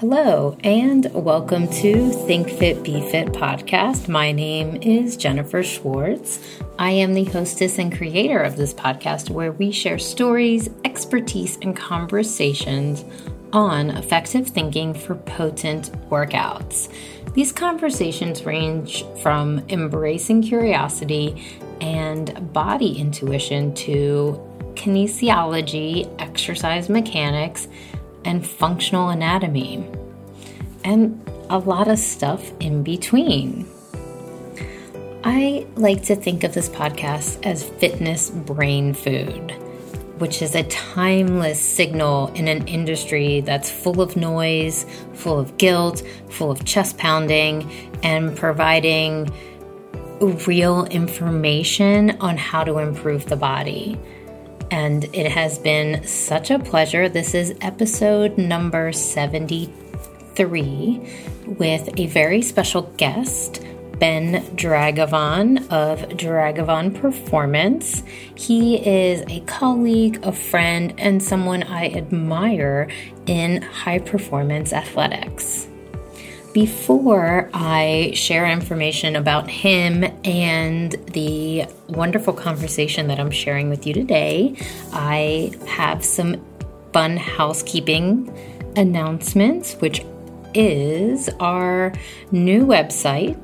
Hello, and welcome to Think Fit Be Fit podcast. My name is Jennifer Schwartz. I am the hostess and creator of this podcast where we share stories, expertise, and conversations on effective thinking for potent workouts. These conversations range from embracing curiosity and body intuition to kinesiology, exercise mechanics, and functional anatomy, and a lot of stuff in between. I like to think of this podcast as fitness brain food, which is a timeless signal in an industry that's full of noise, full of guilt, full of chest pounding, and providing real information on how to improve the body and it has been such a pleasure. This is episode number 73 with a very special guest. Ben Dragavon of Dragavon Performance. He is a colleague, a friend, and someone I admire in high performance athletics. Before I share information about him and the wonderful conversation that I'm sharing with you today, I have some fun housekeeping announcements, which is our new website,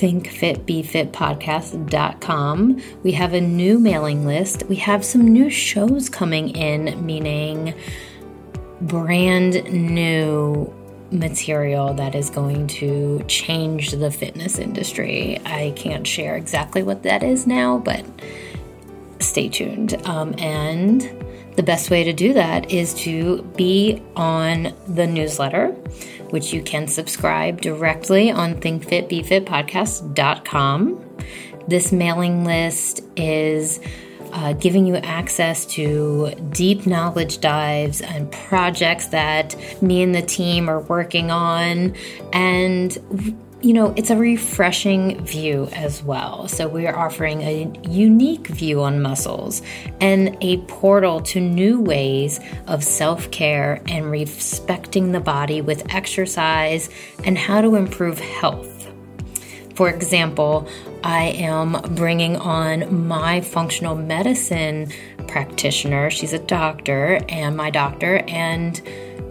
thinkfitbefitpodcast.com. We have a new mailing list. We have some new shows coming in, meaning brand new material that is going to change the fitness industry. I can't share exactly what that is now, but stay tuned. Um, and the best way to do that is to be on the newsletter, which you can subscribe directly on thinkfitbefitpodcast.com. This mailing list is uh, giving you access to deep knowledge dives and projects that me and the team are working on. And you know, it's a refreshing view as well. So, we are offering a unique view on muscles and a portal to new ways of self care and respecting the body with exercise and how to improve health. For example, I am bringing on my functional medicine practitioner. She's a doctor and my doctor, and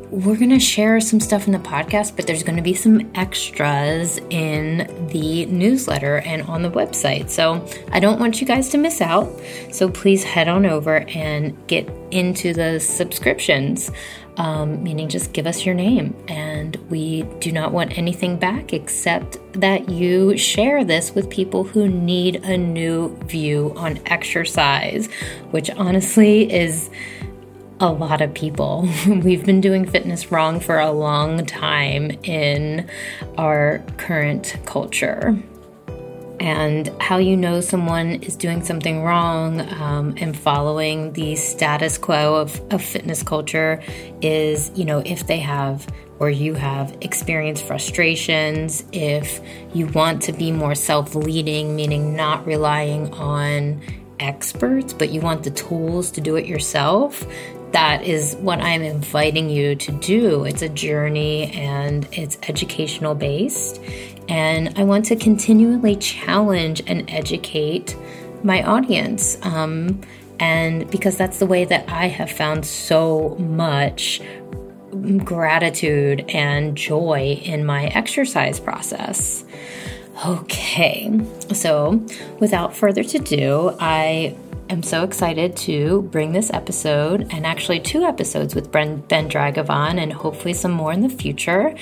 we're going to share some stuff in the podcast, but there's going to be some extras in the newsletter and on the website. So I don't want you guys to miss out. So please head on over and get into the subscriptions um, meaning just give us your name. And we do not want anything back except that you share this with people who need a new view on exercise, which honestly is a lot of people. We've been doing fitness wrong for a long time in our current culture and how you know someone is doing something wrong um, and following the status quo of, of fitness culture is, you know, if they have or you have experienced frustrations, if you want to be more self leading, meaning not relying on experts, but you want the tools to do it yourself, that is what I'm inviting you to do. It's a journey and it's educational based. And I want to continually challenge and educate my audience. Um, and because that's the way that I have found so much gratitude and joy in my exercise process. Okay, so without further ado, I am so excited to bring this episode and actually two episodes with Ben, ben Dragavon and hopefully some more in the future.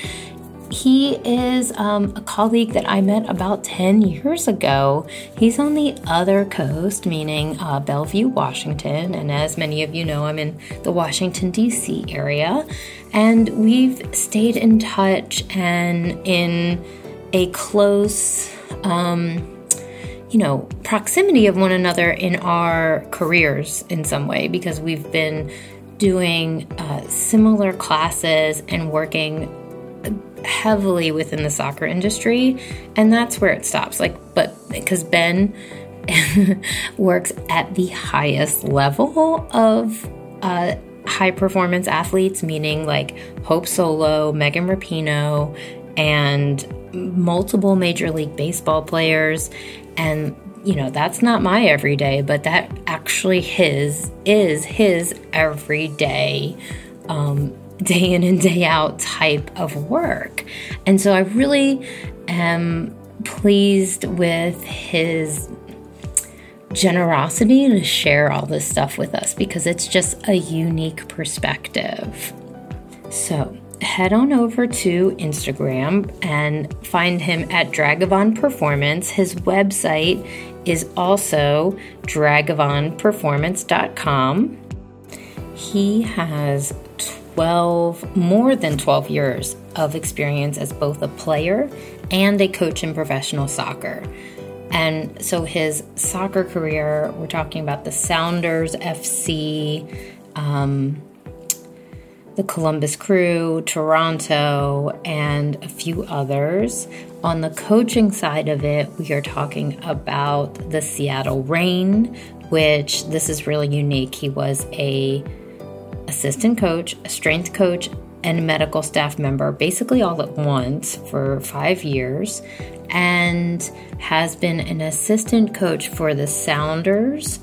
He is um, a colleague that I met about 10 years ago. He's on the other coast, meaning uh, Bellevue, Washington. And as many of you know, I'm in the Washington, D.C. area. And we've stayed in touch and in a close, um, you know, proximity of one another in our careers in some way because we've been doing uh, similar classes and working heavily within the soccer industry, and that's where it stops. Like, but because Ben works at the highest level of uh, high performance athletes, meaning like Hope Solo, Megan Rapinoe, and multiple Major League Baseball players. And, you know, that's not my everyday, but that actually his is his everyday, um, day in and day out type of work. And so I really am pleased with his generosity to share all this stuff with us because it's just a unique perspective. So, head on over to Instagram and find him at Dragavon Performance. His website is also dragavonperformance.com. He has 12, more than 12 years of experience as both a player and a coach in professional soccer. And so his soccer career, we're talking about the Sounders FC, um, the Columbus Crew, Toronto, and a few others. On the coaching side of it, we are talking about the Seattle Reign, which this is really unique. He was a assistant coach, a strength coach, and a medical staff member, basically all at once for five years, and has been an assistant coach for the Sounders.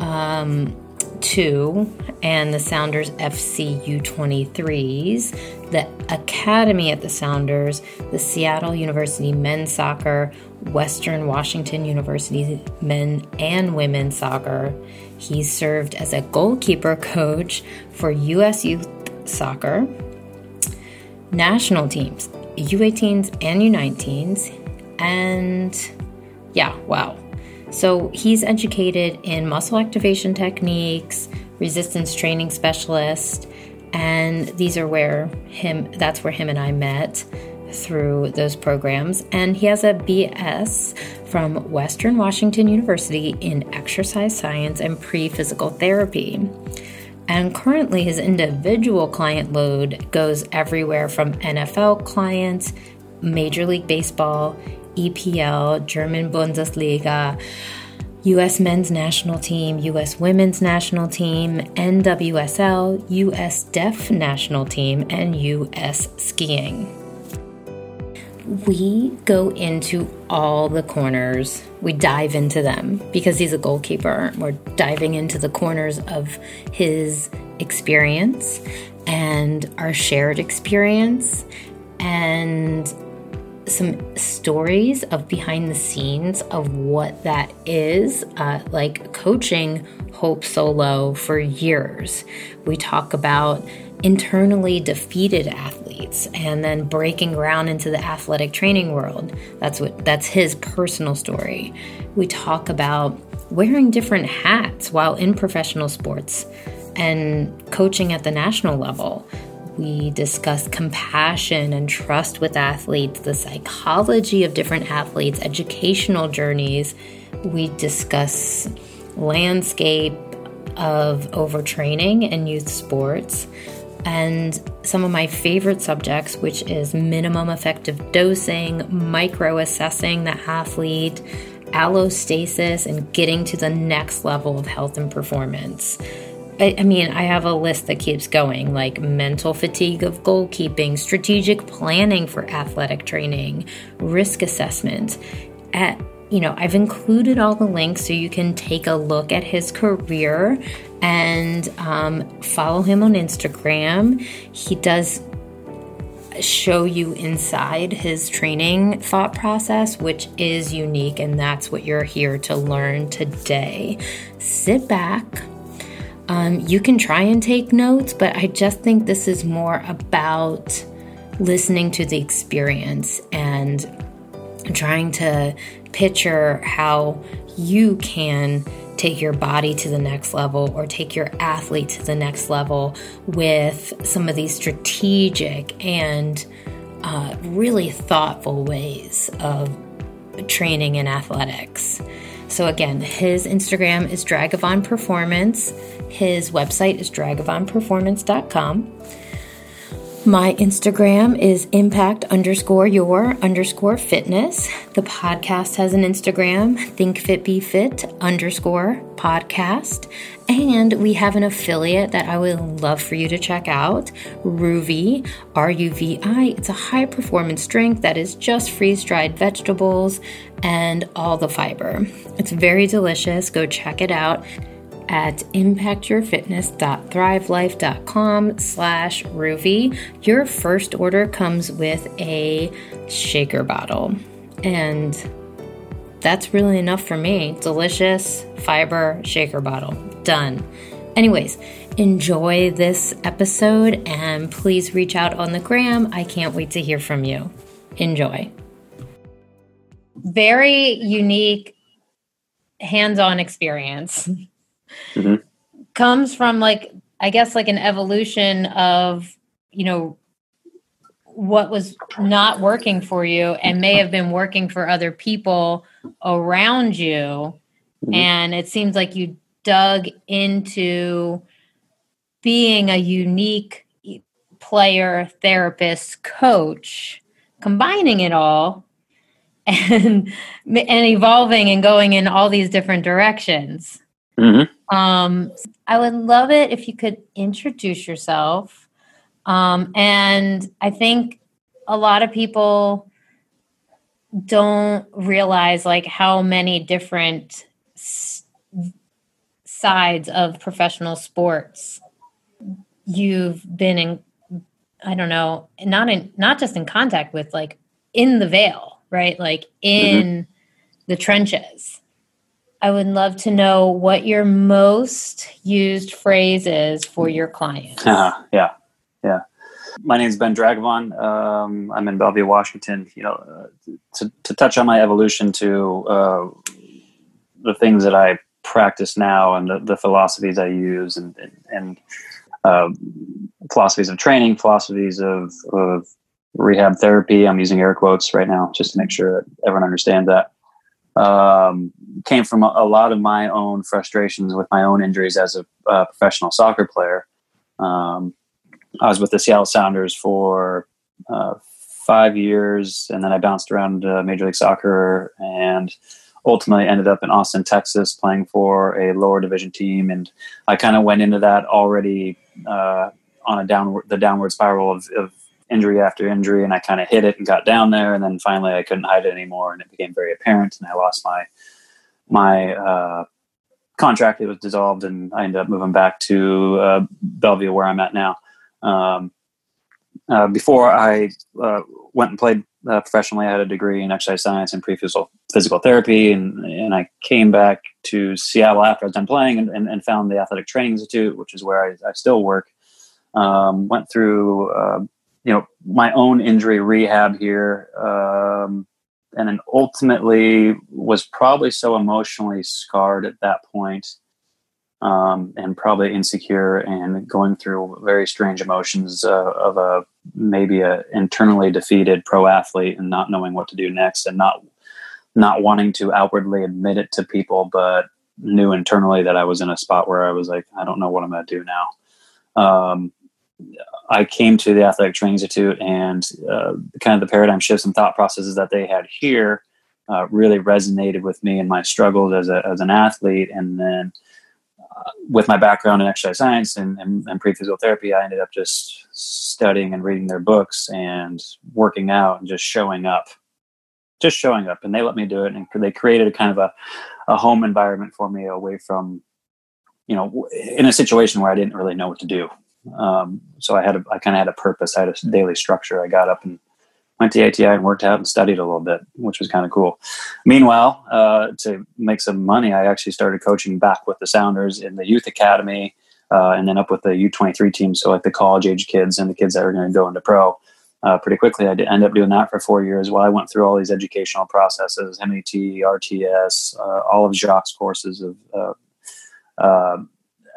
Um, 2 and the Sounders FC U23s, the Academy at the Sounders, the Seattle University men's soccer, Western Washington University men and women's soccer. He served as a goalkeeper coach for U.S. youth soccer, national teams, U18s and U19s, and yeah, wow. So he's educated in muscle activation techniques, resistance training specialist, and these are where him that's where him and I met through those programs. And he has a BS from Western Washington University in exercise science and pre physical therapy. And currently, his individual client load goes everywhere from NFL clients, Major League Baseball, EPL, German Bundesliga, US men's national team, US women's national team, NWSL, US deaf national team, and US skiing. We go into all the corners. We dive into them because he's a goalkeeper. We're diving into the corners of his experience and our shared experience and some stories of behind the scenes of what that is, uh, like coaching Hope Solo for years. We talk about internally defeated athletes and then breaking ground into the athletic training world. That's what that's his personal story. We talk about wearing different hats while in professional sports and coaching at the national level. We discuss compassion and trust with athletes, the psychology of different athletes, educational journeys. We discuss landscape of overtraining and youth sports and some of my favorite subjects, which is minimum effective dosing, micro assessing the athlete, allostasis, and getting to the next level of health and performance. I, I, mean, I have a list that keeps going like mental fatigue of goalkeeping, strategic planning for athletic training, risk assessment. At, you know, I've included all the links so you can take a look at his career and um, follow him on Instagram. He does show you inside his training thought process, which is unique, and that's what you're here to learn today. Sit back um, you can try and take notes, but I just think this is more about listening to the experience and trying to picture how you can take your body to the next level or take your athlete to the next level with some of these strategic and uh, really thoughtful ways of training in athletics. So, again, his Instagram is Dragavon Performance. His website is dragavonperformance.com. My Instagram is impact underscore your underscore fitness. The podcast has an Instagram, think fit be fit underscore podcast. And we have an affiliate that I would love for you to check out, Ruvi, R U V I. It's a high performance drink that is just freeze dried vegetables and all the fiber. It's very delicious. Go check it out at impactyourfitness.thrivelife.com slash Ruvi. Your first order comes with a shaker bottle. And that's really enough for me. Delicious fiber shaker bottle. Done. Anyways, enjoy this episode and please reach out on the gram. I can't wait to hear from you. Enjoy. Very unique hands on experience mm-hmm. comes from like I guess like an evolution of you know what was not working for you and may have been working for other people around you mm-hmm. and it seems like you dug into being a unique player therapist coach combining it all and and evolving and going in all these different directions Mm-hmm. Um, I would love it if you could introduce yourself. Um, and I think a lot of people don't realize like how many different s- sides of professional sports you've been in i don't know not in not just in contact with like in the veil right like in mm-hmm. the trenches I would love to know what your most used phrase is for your clients. Uh, yeah, yeah. My name is Ben Dragavon. Um, I'm in Bellevue, Washington. You know, uh, to, to touch on my evolution to uh, the things that I practice now and the, the philosophies I use and, and, and uh, philosophies of training, philosophies of, of rehab therapy. I'm using air quotes right now just to make sure that everyone understands that um, came from a, a, lot of my own frustrations with my own injuries as a, a professional soccer player. Um, I was with the Seattle Sounders for uh, five years, and then I bounced around uh, Major League Soccer and ultimately ended up in Austin, Texas, playing for a lower division team. And I kind of went into that already uh, on a downward the downward spiral of, of injury after injury, and I kind of hit it and got down there, and then finally I couldn't hide it anymore, and it became very apparent, and I lost my my uh, contract. It was dissolved, and I ended up moving back to uh, Bellevue, where I'm at now. Um, uh, before I uh, went and played uh, professionally, I had a degree in exercise science and pre-physical physical therapy, and and I came back to Seattle after I was done playing, and, and, and found the Athletic Training Institute, which is where I, I still work. Um, went through uh, you know my own injury rehab here um, and then ultimately was probably so emotionally scarred at that point, um, and probably insecure and going through very strange emotions uh, of a maybe a internally defeated pro athlete and not knowing what to do next and not not wanting to outwardly admit it to people but knew internally that I was in a spot where I was like I don't know what I'm going to do now. Um, I came to the Athletic Training Institute, and uh, kind of the paradigm shifts and thought processes that they had here uh, really resonated with me and my struggles as, a, as an athlete. And then, uh, with my background in exercise science and, and, and pre I ended up just studying and reading their books and working out and just showing up, just showing up. And they let me do it, and they created a kind of a, a home environment for me away from, you know, in a situation where I didn't really know what to do um, so I had a, I kind of had a purpose. I had a daily structure. I got up and went to ATI and worked out and studied a little bit, which was kind of cool. Meanwhile, uh, to make some money, I actually started coaching back with the Sounders in the youth academy, uh, and then up with the U23 team. So like the college age kids and the kids that are going to go into pro. Uh, pretty quickly, I did end up doing that for four years while I went through all these educational processes, MET, RTS, uh, all of Jacques' courses of uh, uh,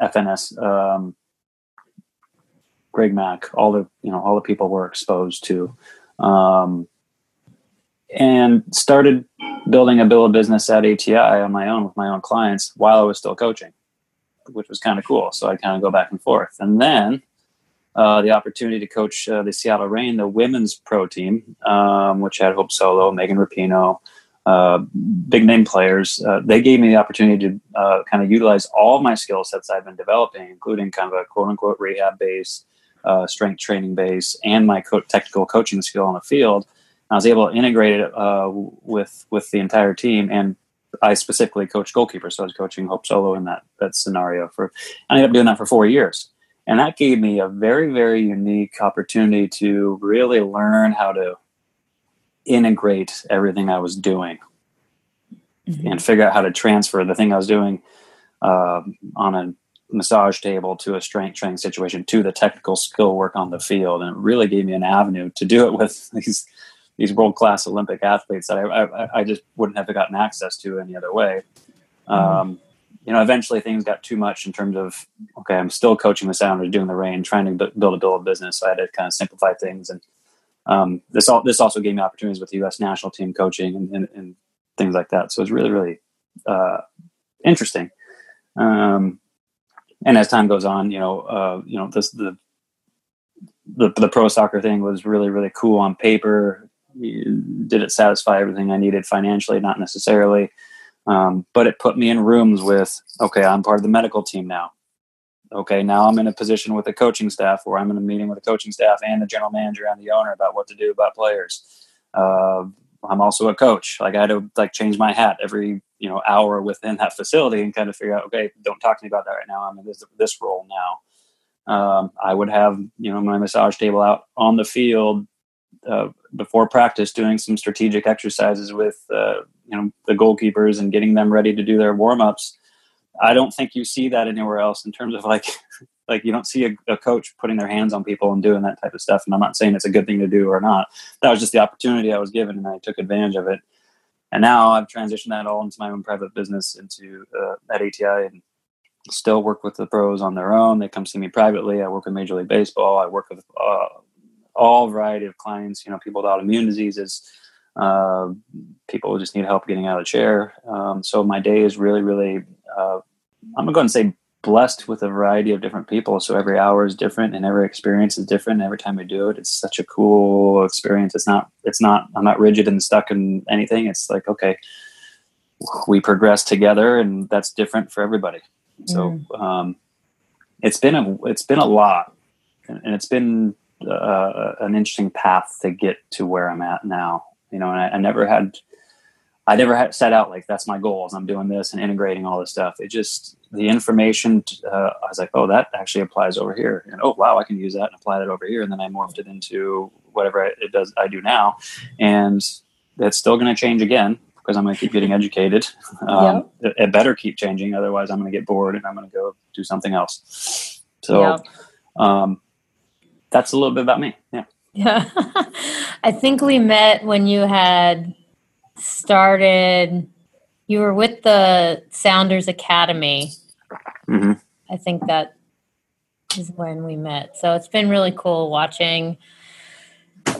FNS, um, Greg Mack, all the you know all the people we're exposed to, um, and started building a bill of business at ATI on my own with my own clients while I was still coaching, which was kind of cool. So I kind of go back and forth, and then uh, the opportunity to coach uh, the Seattle Reign, the women's pro team, um, which had Hope Solo, Megan Rapinoe, uh, big name players. Uh, they gave me the opportunity to uh, kind of utilize all my skill sets I've been developing, including kind of a quote unquote rehab base, uh, strength training base, and my co- technical coaching skill on the field. I was able to integrate it with with the entire team and I specifically coached goalkeepers, so I was coaching Hope Solo in that that scenario for. I ended up doing that for four years, and that gave me a very very unique opportunity to really learn how to integrate everything I was doing mm-hmm. and figure out how to transfer the thing I was doing uh, on a massage table to a strength training situation to the technical skill work on the field, and it really gave me an avenue to do it with these these world class Olympic athletes that I, I, I, just wouldn't have gotten access to any other way. Mm-hmm. Um, you know, eventually things got too much in terms of okay, I'm still coaching the Sounders, doing the Reign, trying to b- build a build a business. So I had to kind of simplify things, and um, this all this also gave me opportunities with the U.S. national team coaching and, and, and things like that. So it's really really uh, interesting. Um, and as time goes on, you know, uh, you know, this the the, the pro soccer thing was really really cool on paper did it satisfy everything I needed financially? Not necessarily. Um, but it put me in rooms with, okay, I'm part of the medical team now. Okay, now I'm in a position with a coaching staff where I'm in a meeting with the coaching staff and the general manager and the owner about what to do about players. Uh, I'm also a coach. Like I had to like change my hat every you know hour within that facility and kind of figure out, okay, don't talk to me about that right now. I'm in this this role now. Um, I would have you know my massage table out on the field uh, before practice doing some strategic exercises with uh, you know the goalkeepers and getting them ready to do their warm ups. I don't think you see that anywhere else in terms of like like you don't see a, a, coach putting their hands on people and doing that type of stuff. And I'm not saying it's a good thing to do or not. That was just the opportunity I was given, and I took advantage of it. And now I've transitioned that all into my own private business into uh, at ATI and still work with the pros on their own. They come see me privately. I work with Major League Baseball. I work with uh, all variety of clients. You know, people with autoimmune diseases, uh, people who just need help getting out of the chair. Um, so my day is really, really. Uh, I'm gonna go and say blessed with a variety of different people. So every hour is different, and every experience is different. Every time I do it, it's such a cool experience. It's not. It's not. I'm not rigid and stuck in anything. It's like okay, we progress together, and that's different for everybody. So mm. um, it's been a it's been a lot, and it's been uh, an interesting path to get to where I'm at now. You know, and I, I, never had, I never had set out like that's my goals. I'm doing this and integrating all this stuff. It just the information. Uh, I was like, oh, that actually applies over here, and oh, wow, I can use that and apply that over here. And then I morphed it into whatever it does I do now, and it's still going to change again because I'm going to keep getting educated. Um, yep. it, it, better keep changing, otherwise I'm going to get bored and I'm going to go do something else. So. Yep. Um, that's a little bit about me. Yeah. Yeah. I think we met when you had started, you were with the Sounders Academy. Mm-hmm. I think that is when we met. So it's been really cool watching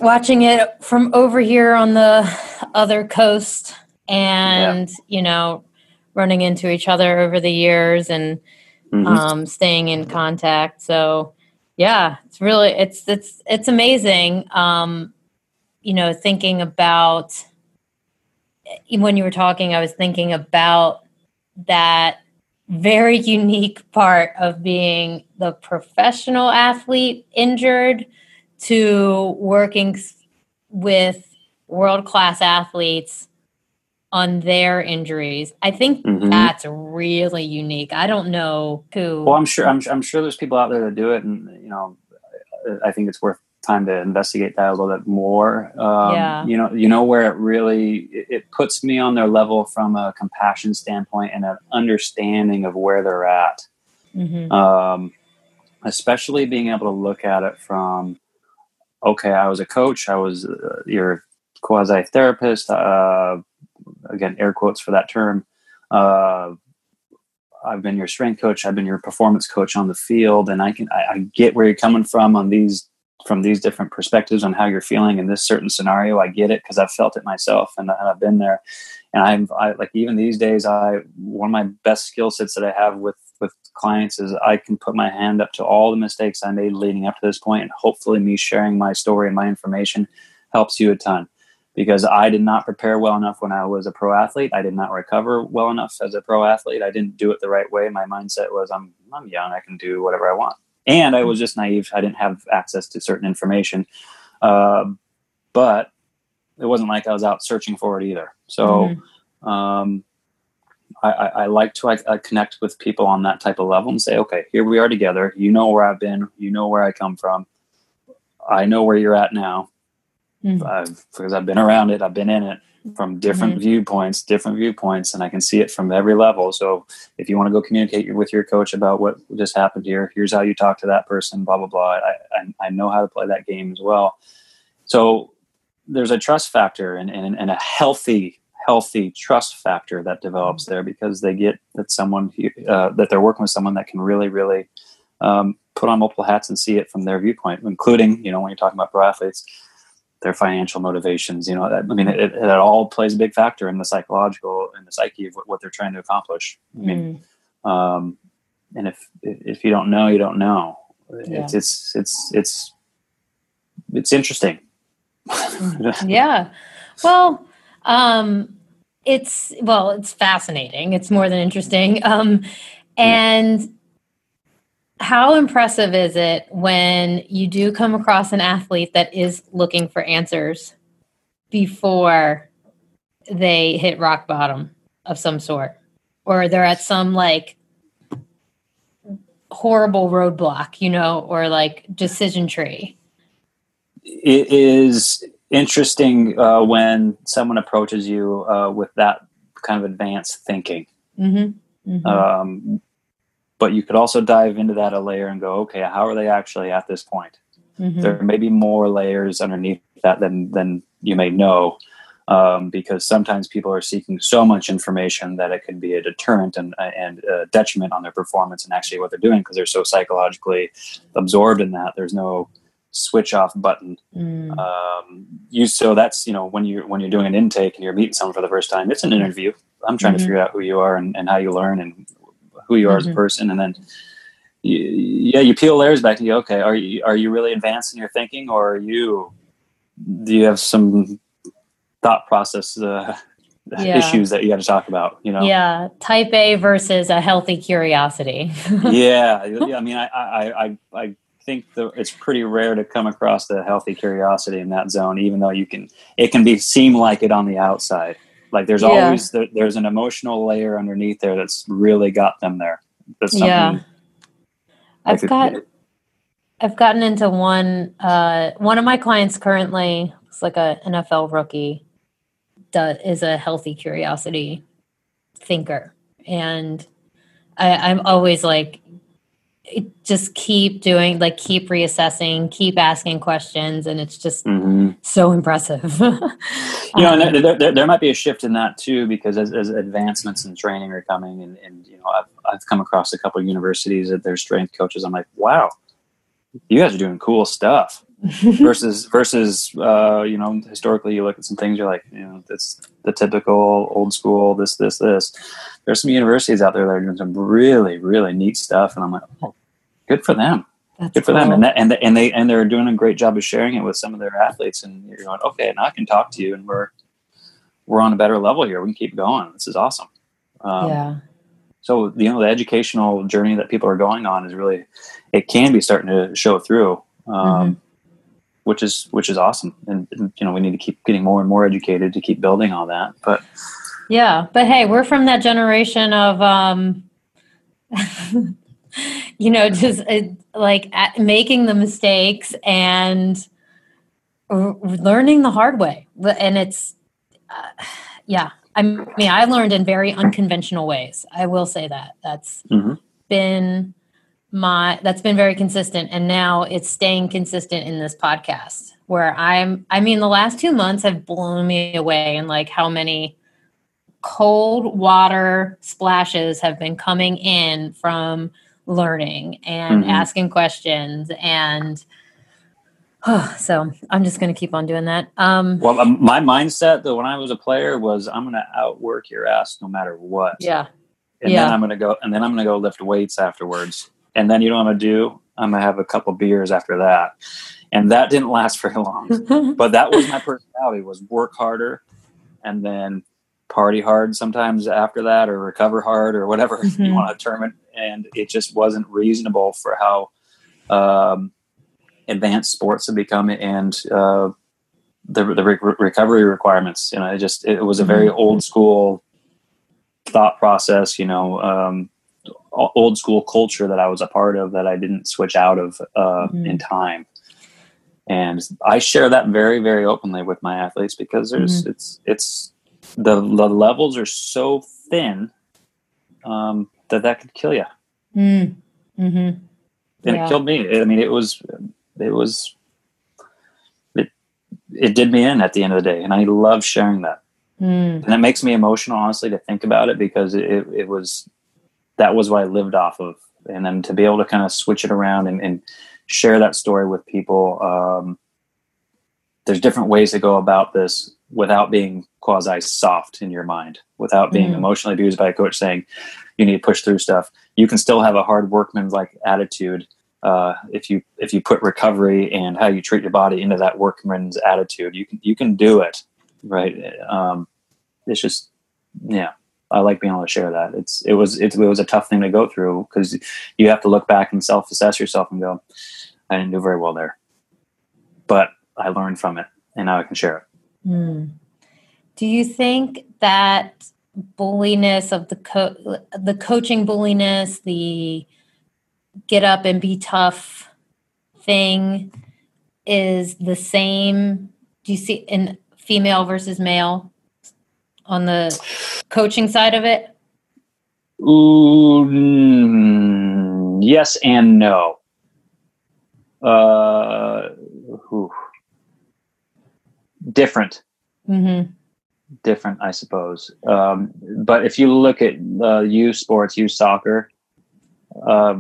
watching it from over here on the other coast and yeah. you know running into each other over the years and mm-hmm. um, staying in contact so yeah it's really it's it's it's amazing um you know thinking about when you were talking i was thinking about that very unique part of being the professional athlete injured to working with world class athletes on their injuries. I think mm-hmm. that's really unique. I don't know who. Well, I'm sure. I'm, I'm sure there's people out there that do it, and you know, I think it's worth time to investigate that a little bit more. Um, yeah. You know, you know where it really it, it, puts me on their level from a compassion standpoint and an understanding of where they're at. Mm-hmm. Um, especially being able to look at it from, okay, I was a coach, I was uh, your quasi therapist. Uh, again air quotes for that term uh, i've been your strength coach i've been your performance coach on the field and i can I, I, get where you're coming from on these from these different perspectives on how you're feeling in this certain scenario i get it because i've felt it myself and, i've been there and i'm I, like even these days i one of my best skill sets that i have with with clients is I can put my hand up to all the mistakes I made leading up to this point, and hopefully, me sharing my story and my information helps you a ton. Because I did not prepare well enough when I was a pro athlete. I did not recover well enough as a pro athlete. I didn't do it the right way. My mindset was, I'm I'm young. I can do whatever I want. And I was just naive. I didn't have access to certain information. Uh, but it wasn't like I was out searching for it either. So mm-hmm. um, I, I, I, like to I, I, connect with people on that type of level and say, okay, here we are together. You know where I've been. You know where I come from. I know where you're at now mm-hmm. I've, because I've been around it. I've been in it from different mm-hmm. viewpoints, different viewpoints, and I can see it from every level. So if you want to go communicate with your coach about what just happened here, here's how you talk to that person, blah blah blah. I, I, I know how to play that game as well. So there's a trust factor and, and, and a healthy healthy trust factor that develops there because they get that someone uh, that they're working with someone that can really really um, put on multiple hats and see it from their viewpoint including you know when you're talking about pro athletes their financial motivations you know i mean it, it, all plays a big factor in the psychological and the psyche of what, what they're trying to accomplish i mean mm. um, and if if you don't know you don't know yeah. it's it's it's it's it's interesting yeah. Well, um, it's well, it's fascinating. It's more than interesting. Um, and how impressive is it when you do come across an athlete that is looking for answers before they hit rock bottom of some sort, or they're at some like horrible roadblock, you know, or like decision tree? it is interesting uh, when someone approaches you uh, with that kind of advanced thinking. Mm-hmm. Mm-hmm. Um, but you could also dive into that a layer and go, okay, how are they actually at this point? Mm-hmm. There may be more layers underneath that than than you may know, um, because sometimes people are seeking so much information that it can be a deterrent and and a detriment on their performance and actually what they're doing because they're so psychologically absorbed in that. There's no switch off button. Mm. Um, you so that's you know when you when you're doing an intake and you're meeting someone for the first time, it's an interview. I'm trying mm-hmm. to figure out who you are and, and, how you learn and who you are mm-hmm. as a mm-hmm. person, and then you, yeah, you peel layers back and you okay, are you are you really advanced in your thinking, or are you do you have some thought process uh, yeah. issues that you got to talk about? You know, yeah, type A versus a healthy curiosity. yeah, yeah, I mean, I I I, I think the, it's pretty rare to come across the healthy curiosity in that zone, even though you can, it can be seem like it on the outside. Like there's yeah. always there, there's an emotional layer underneath there that's really got them there. That's yeah. I've got, I've gotten into one. Uh, one of my clients currently is like a NFL rookie. Does, is a healthy curiosity thinker, and I, I'm always like, just keep doing like keep reassessing keep asking questions and it's just mm-hmm. so impressive. You know um, there, there, there, might be a shift in that too because as, as advancements in training are coming and, and you know I've, I've come across a couple of universities that their strength coaches i'm like wow you guys are doing cool stuff. Versus versus uh, you know historically you look at some things you're like you know it's the typical old school this this this. There's some universities out there that are doing some really really neat stuff and i'm like oh good for them. That's good for cool. them and that, and, the, and they and they're doing a great job of sharing it with some of their athletes. And you're going okay now i can talk to you and we're we're on a better level here. We can keep going. This is awesome. Um, yeah. so you know the educational journey that people are going on is really it can be starting to show through um, mm-hmm. which is which is awesome. And, and, you know, we need to keep getting more and more educated to keep building on that. But yeah, but hey, we're from that generation of um, you know, just uh, like at, making the mistakes and r- learning the hard way. And it's uh, yeah, I mean, I learned in very unconventional ways. I will say that. That's mm-hmm. been my that's been very consistent and now it's staying consistent in this podcast where i'm i mean the last two months have blown me away and like how many cold water splashes have been coming in from learning and mm-hmm. asking questions and oh, so i'm just going to keep on doing that um, well my mindset though when i was a player was i'm going to outwork your ass no matter what yeah and yeah. then I'm going to go, and then I'm going to go lift weights afterwards. And then you know what I'm going to do? I'm going to have a couple beers after that. And that didn't last very long, but that was my personality was work harder and then party hard sometimes after that or recover hard or whatever mm-hmm. you want to term it. And it just wasn't reasonable for how, um, advanced sports have become and, uh, the, the re- recovery requirements. You know, it just, it was a very mm-hmm. old school thought process, you know, um, old school culture that I was a part of that I didn't switch out of uh, mm. in time. And I share that very, very openly with my athletes because there's mm. it's it's the the levels are so thin um, that that could kill you. Mm. Mm-hmm. And yeah. it killed me. I mean, it was it was it it did me in at the end of the day, and I love sharing that. Mm. And it makes me emotional, honestly, to think about it because it, it was that was what I lived off of. And then to be able to kind of switch it around and, and share that story with people. Um, there's different ways to go about this without being quasi soft in your mind, without being mm. emotionally abused by a coach saying you need to push through stuff. You can still have a hard workman like attitude uh, if you if you put recovery and how you treat your body into that workman's attitude. You can you can do it right? Um, it's just, yeah, I like being able to share that. It's it was it, it was a tough thing to go through because you have to look back and self assess yourself and go, I didn't do very well there, but I learned from it and now I can share it. Mm. Do you think that bulliness of the co- the coaching bulliness, the get up and be tough thing is the same? Do you see in female versus male on the coaching side of it? Ooh, mm, yes and no. Uh, different. Mm-hmm. Different, I suppose. Um, but if you look at uh, youth sports, youth soccer, uh,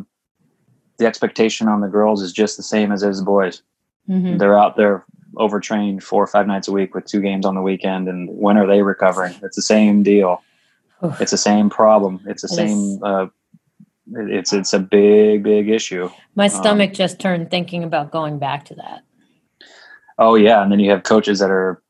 the expectation on the girls is just the same as as the boys. Mm-hmm. They're out there overtrained four or five nights a week with two games on the weekend and when are they recovering it's the same deal it's the same problem it's the it same uh, it's it's a big big issue my um, stomach um, just turned thinking about going back to that oh yeah. And then you have coaches that are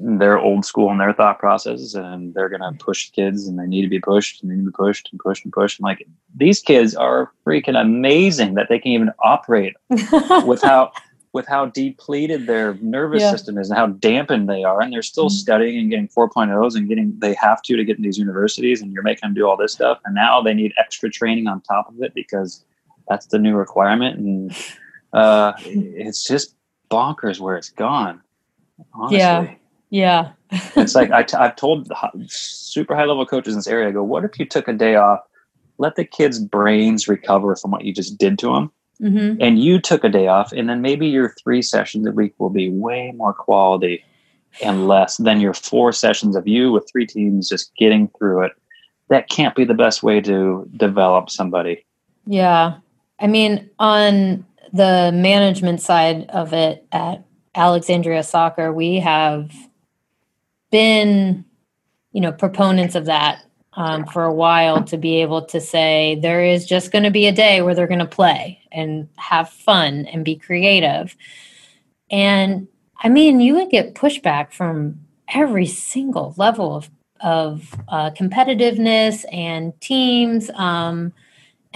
they're old school in their thought processes and they're going to push kids and they need to be pushed and they need to be pushed and pushed and pushed. And like these kids are freaking amazing that they can even operate without with how depleted their nervous yeah. system is and how dampened they are. And they're still mm-hmm. studying and getting 4.0s and getting they have to to get in these universities and you're making them do all this stuff. And now they need extra training on top of it because that's the new requirement. And uh, it's just bonkers where it's gone honestly. yeah yeah it's like I t- i've told super high level coaches in this area I go what if you took a day off let the kids brains recover from what you just did to them mm-hmm. and you took a day off, and then maybe your three sessions a week will be way more quality and less than your four sessions of you with three teams just getting through it. That can't be the best way to develop somebody. Yeah. I mean, on the management side of it at Alexandria Soccer, we have been, you know, proponents of that um, for a while to be able to say there is just going to be a day where they're going to play and have fun and be creative. And I mean, you would get pushback from every single level of of uh, competitiveness and teams. Um,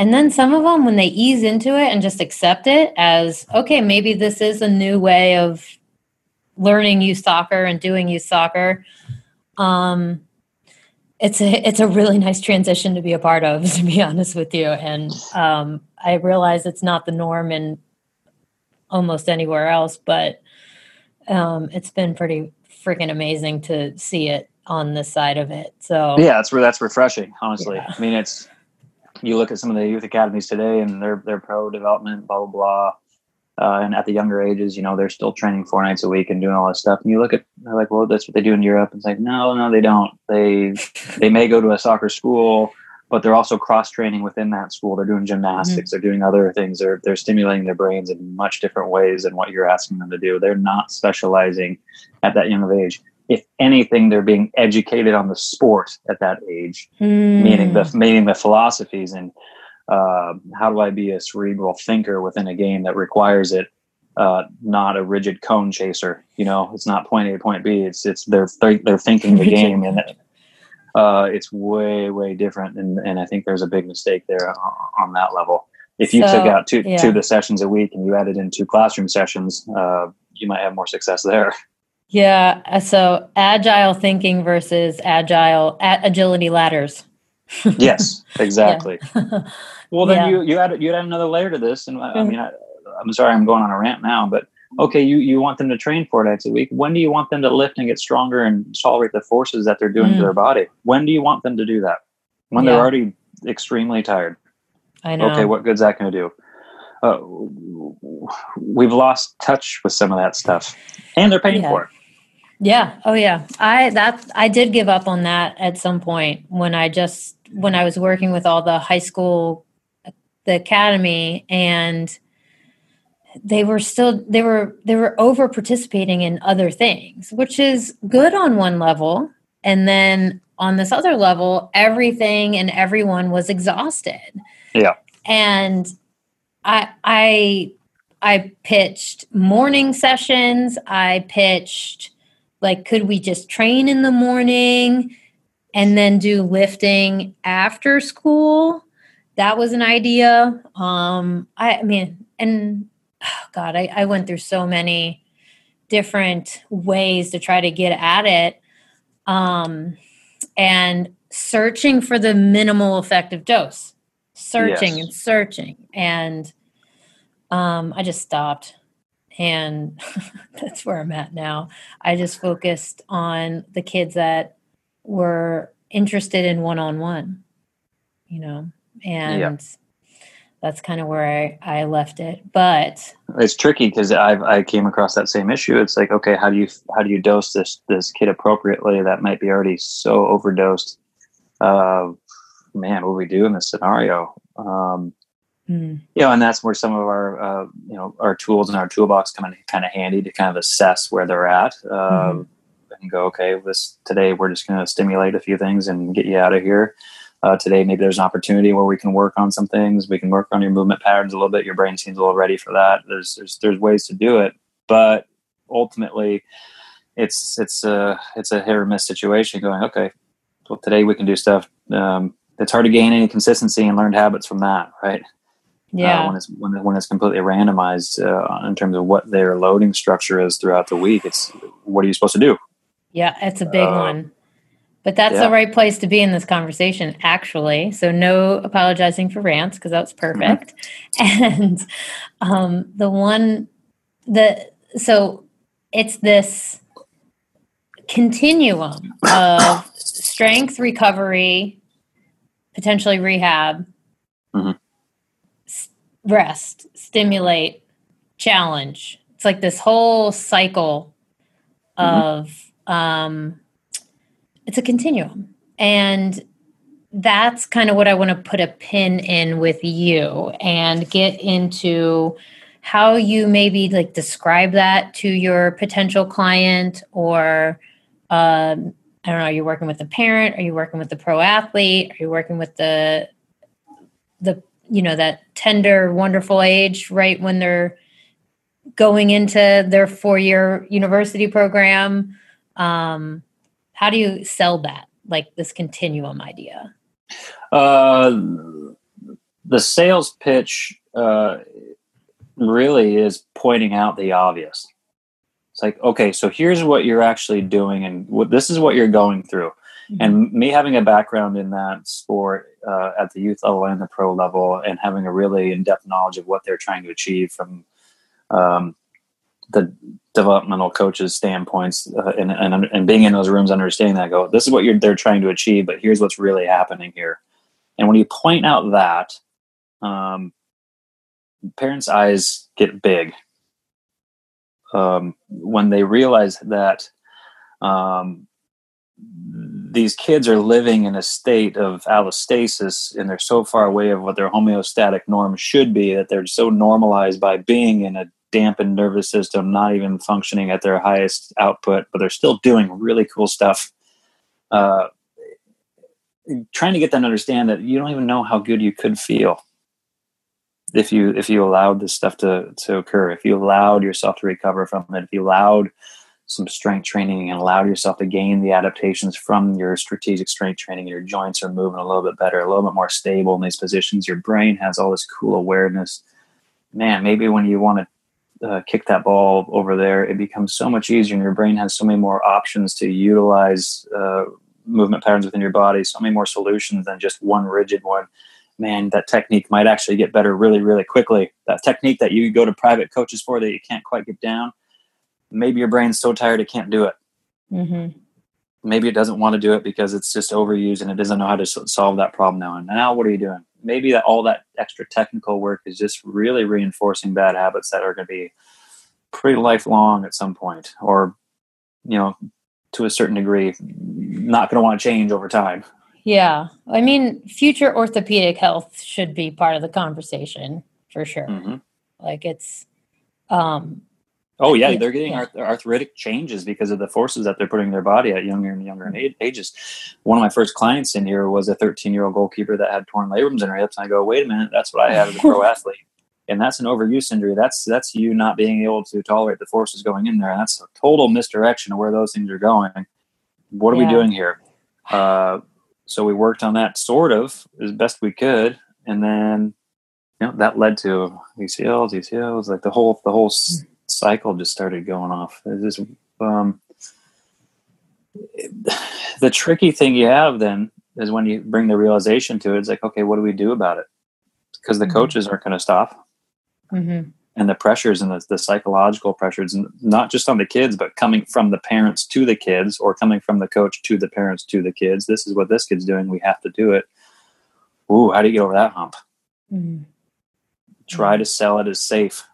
and then some of them, when they ease into it and just accept it as okay, maybe this is a new way of learning youth soccer and doing youth soccer. Um, it's a it's a really nice transition to be a part of to be honest with you and um, i realize it's not the norm in almost anywhere else but um, it's been pretty freaking amazing to see it on this side of it so yeah that's that's refreshing honestly yeah. i mean it's you look at some of the youth academies today and their their pro development blah blah blah uh, and at the younger ages, you know, they're still training four nights a week and doing all this stuff. And you look at, they're like, well, that's what they do in Europe. And It's like, no, no, they don't. They they may go to a soccer school, but they're also cross training within that school. They're doing gymnastics. Mm-hmm. They're doing other things. They're they're stimulating their brains in much different ways than what you're asking them to do. They're not specializing at that young of age. If anything, they're being educated on the sport at that age, Mm. meaning the meaning the philosophies and uh, how do I be a cerebral thinker within a game that requires it, uh, not a rigid cone chaser. You know, it's not point A, to point B. It's it's they're they're, they're thinking the game, and uh, it's way way different. And and I think there's a big mistake there on, on that level. If you So, took out two yeah. two the sessions a week and you added in two classroom sessions, uh, you might have more success there. Yeah. uh, So agile thinking versus agile a- agility ladders. yes, exactly. Well, then Yeah. you you add you add another layer to this, and I, I Mhm. mean, I, I'm sorry, I'm going on a rant now, but okay, you you want them to train four nights a week. When do you want them to lift and get stronger and tolerate the forces that they're doing Mm. to their body? When do you want them to do that? When Yeah. they're already extremely tired. I know. Okay, what good's that going to do? Uh, we've lost touch with some of that stuff, and they're paying Yeah. for it. Yeah. Oh yeah. I that I did give up on that at some point when I just when I was working with all the high school the academy and they were still they were they were over participating in other things, which is good on one level and then on this other level everything and everyone was exhausted. Yeah. And I I I pitched morning sessions, I pitched like could we just train in the morning and then do lifting after school? That was an idea. Um i, I mean and oh god I, I went through so many different ways to try to get at it. Um and searching for the minimal effective dose. Searching Yes. and searching. And um i just stopped and that's where i'm at now I just focused on the kids that were interested in one on one, you know, and that's kind of where I, I left it. But it's tricky because I I came across that same issue. It's like, okay, how do you how do you dose this this kid appropriately that might be already so overdosed? Uh, man, what do we do in this scenario? Um, mm, you know, and that's where some of our uh, you know our tools and our toolbox come in kind of handy to kind of assess where they're at. Um, And go, okay, this today we're just going to stimulate a few things and get you out of here. Uh, today, maybe there's an opportunity where we can work on some things. We can work on your movement patterns a little bit. Your brain seems a little ready for that. There's there's there's ways to do it, but ultimately, it's it's a it's a hit or miss situation. Going, okay, well today we can do stuff. Um, it's hard to gain any consistency and learned habits from that, right? Yeah. Uh, when it's when, when it's completely randomized uh, in terms of what their loading structure is throughout the week. It's what are you supposed to do? yeah. It's a big uh, one. But that's yeah. the right place to be in this conversation, actually. So, no apologizing for rants because that was perfect. And um, the one, the so it's this continuum of strength recovery, potentially rehab, Mhm. Rest, stimulate, challenge. It's like this whole cycle of um, it's a continuum, and that's kind of what I want to put a pin in with you and get into how you maybe like describe that to your potential client or um, I don't know, are you working with a parent? Are you working with the pro athlete? Are you working with the the you know that tender, wonderful age right when they're going into their four year university program? Um, how do you sell that, like this continuum idea? Uh, the sales pitch uh, really is pointing out the obvious. It's like, okay, so here's what you're actually doing, and what, this is what you're going through. And me having a background in that sport uh, at the youth level and the pro level, and having a really in-depth knowledge of what they're trying to achieve from um, the developmental coaches' standpoints, uh, and, and and being in those rooms, understanding that, go, this is what they're trying to achieve, but here's what's really happening here. And when you point out that, um, parents' eyes get big um, when they realize that um, these kids are living in a state of allostasis and they're so far away of what their homeostatic norm should be that they're so normalized by being in a dampened nervous system, not even functioning at their highest output, but they're still doing really cool stuff. Uh, trying to get them to understand that you don't even know how good you could feel if you if you allowed this stuff to to occur, if you allowed yourself to recover from it, if you allowed some strength training and allowed yourself to gain the adaptations from your strategic strength training, your joints are moving a little bit better, a little bit more stable in these positions. Your brain has all this cool awareness. Man, maybe when you want to uh, kick that ball over there, it becomes so much easier, and your brain has so many more options to utilize uh, movement patterns within your body, so many more solutions than just one rigid one. Man, that technique might actually get better really, really quickly. That technique that you go to private coaches for that you can't quite get down, maybe your brain's so tired it can't do it. Mm-hmm. Maybe it doesn't want to do it because it's just overused and it doesn't know how to solve that problem now. And now, what are you doing? Maybe that all that extra technical work is just really reinforcing bad habits that are going to be pretty lifelong at some point, or you know, to a certain degree, not going to want to change over time. Yeah, I mean, future orthopedic health should be part of the conversation for sure. Mm-hmm. Like it's, um, Oh yeah, they're getting yeah. arthritic changes because of the forces that they're putting their body at younger and younger ages. One of my first clients in here was a 13 year old goalkeeper that had torn labrums in her hips, and I go, "Wait a minute, that's what I have as a pro athlete." And that's an overuse injury. That's that's you not being able to tolerate the forces going in there. And that's a total misdirection of where those things are going. What are yeah. we doing here? Uh, so we worked on that sort of as best we could, and then you know that led to ACLs, ACLs, like the whole the whole mm cycle just started going off. This, um, the tricky thing you have then is when you bring the realization to it. It's like, okay, what do we do about it? Because the mm-hmm. coaches aren't going to stop, mm-hmm. and the pressures and the, the psychological pressures, not just on the kids, but coming from the parents to the kids, or coming from the coach to the parents to the kids. This is what this kid's doing. We have to do it. Ooh, how do you get over that hump? Mm-hmm. Try to sell it as safe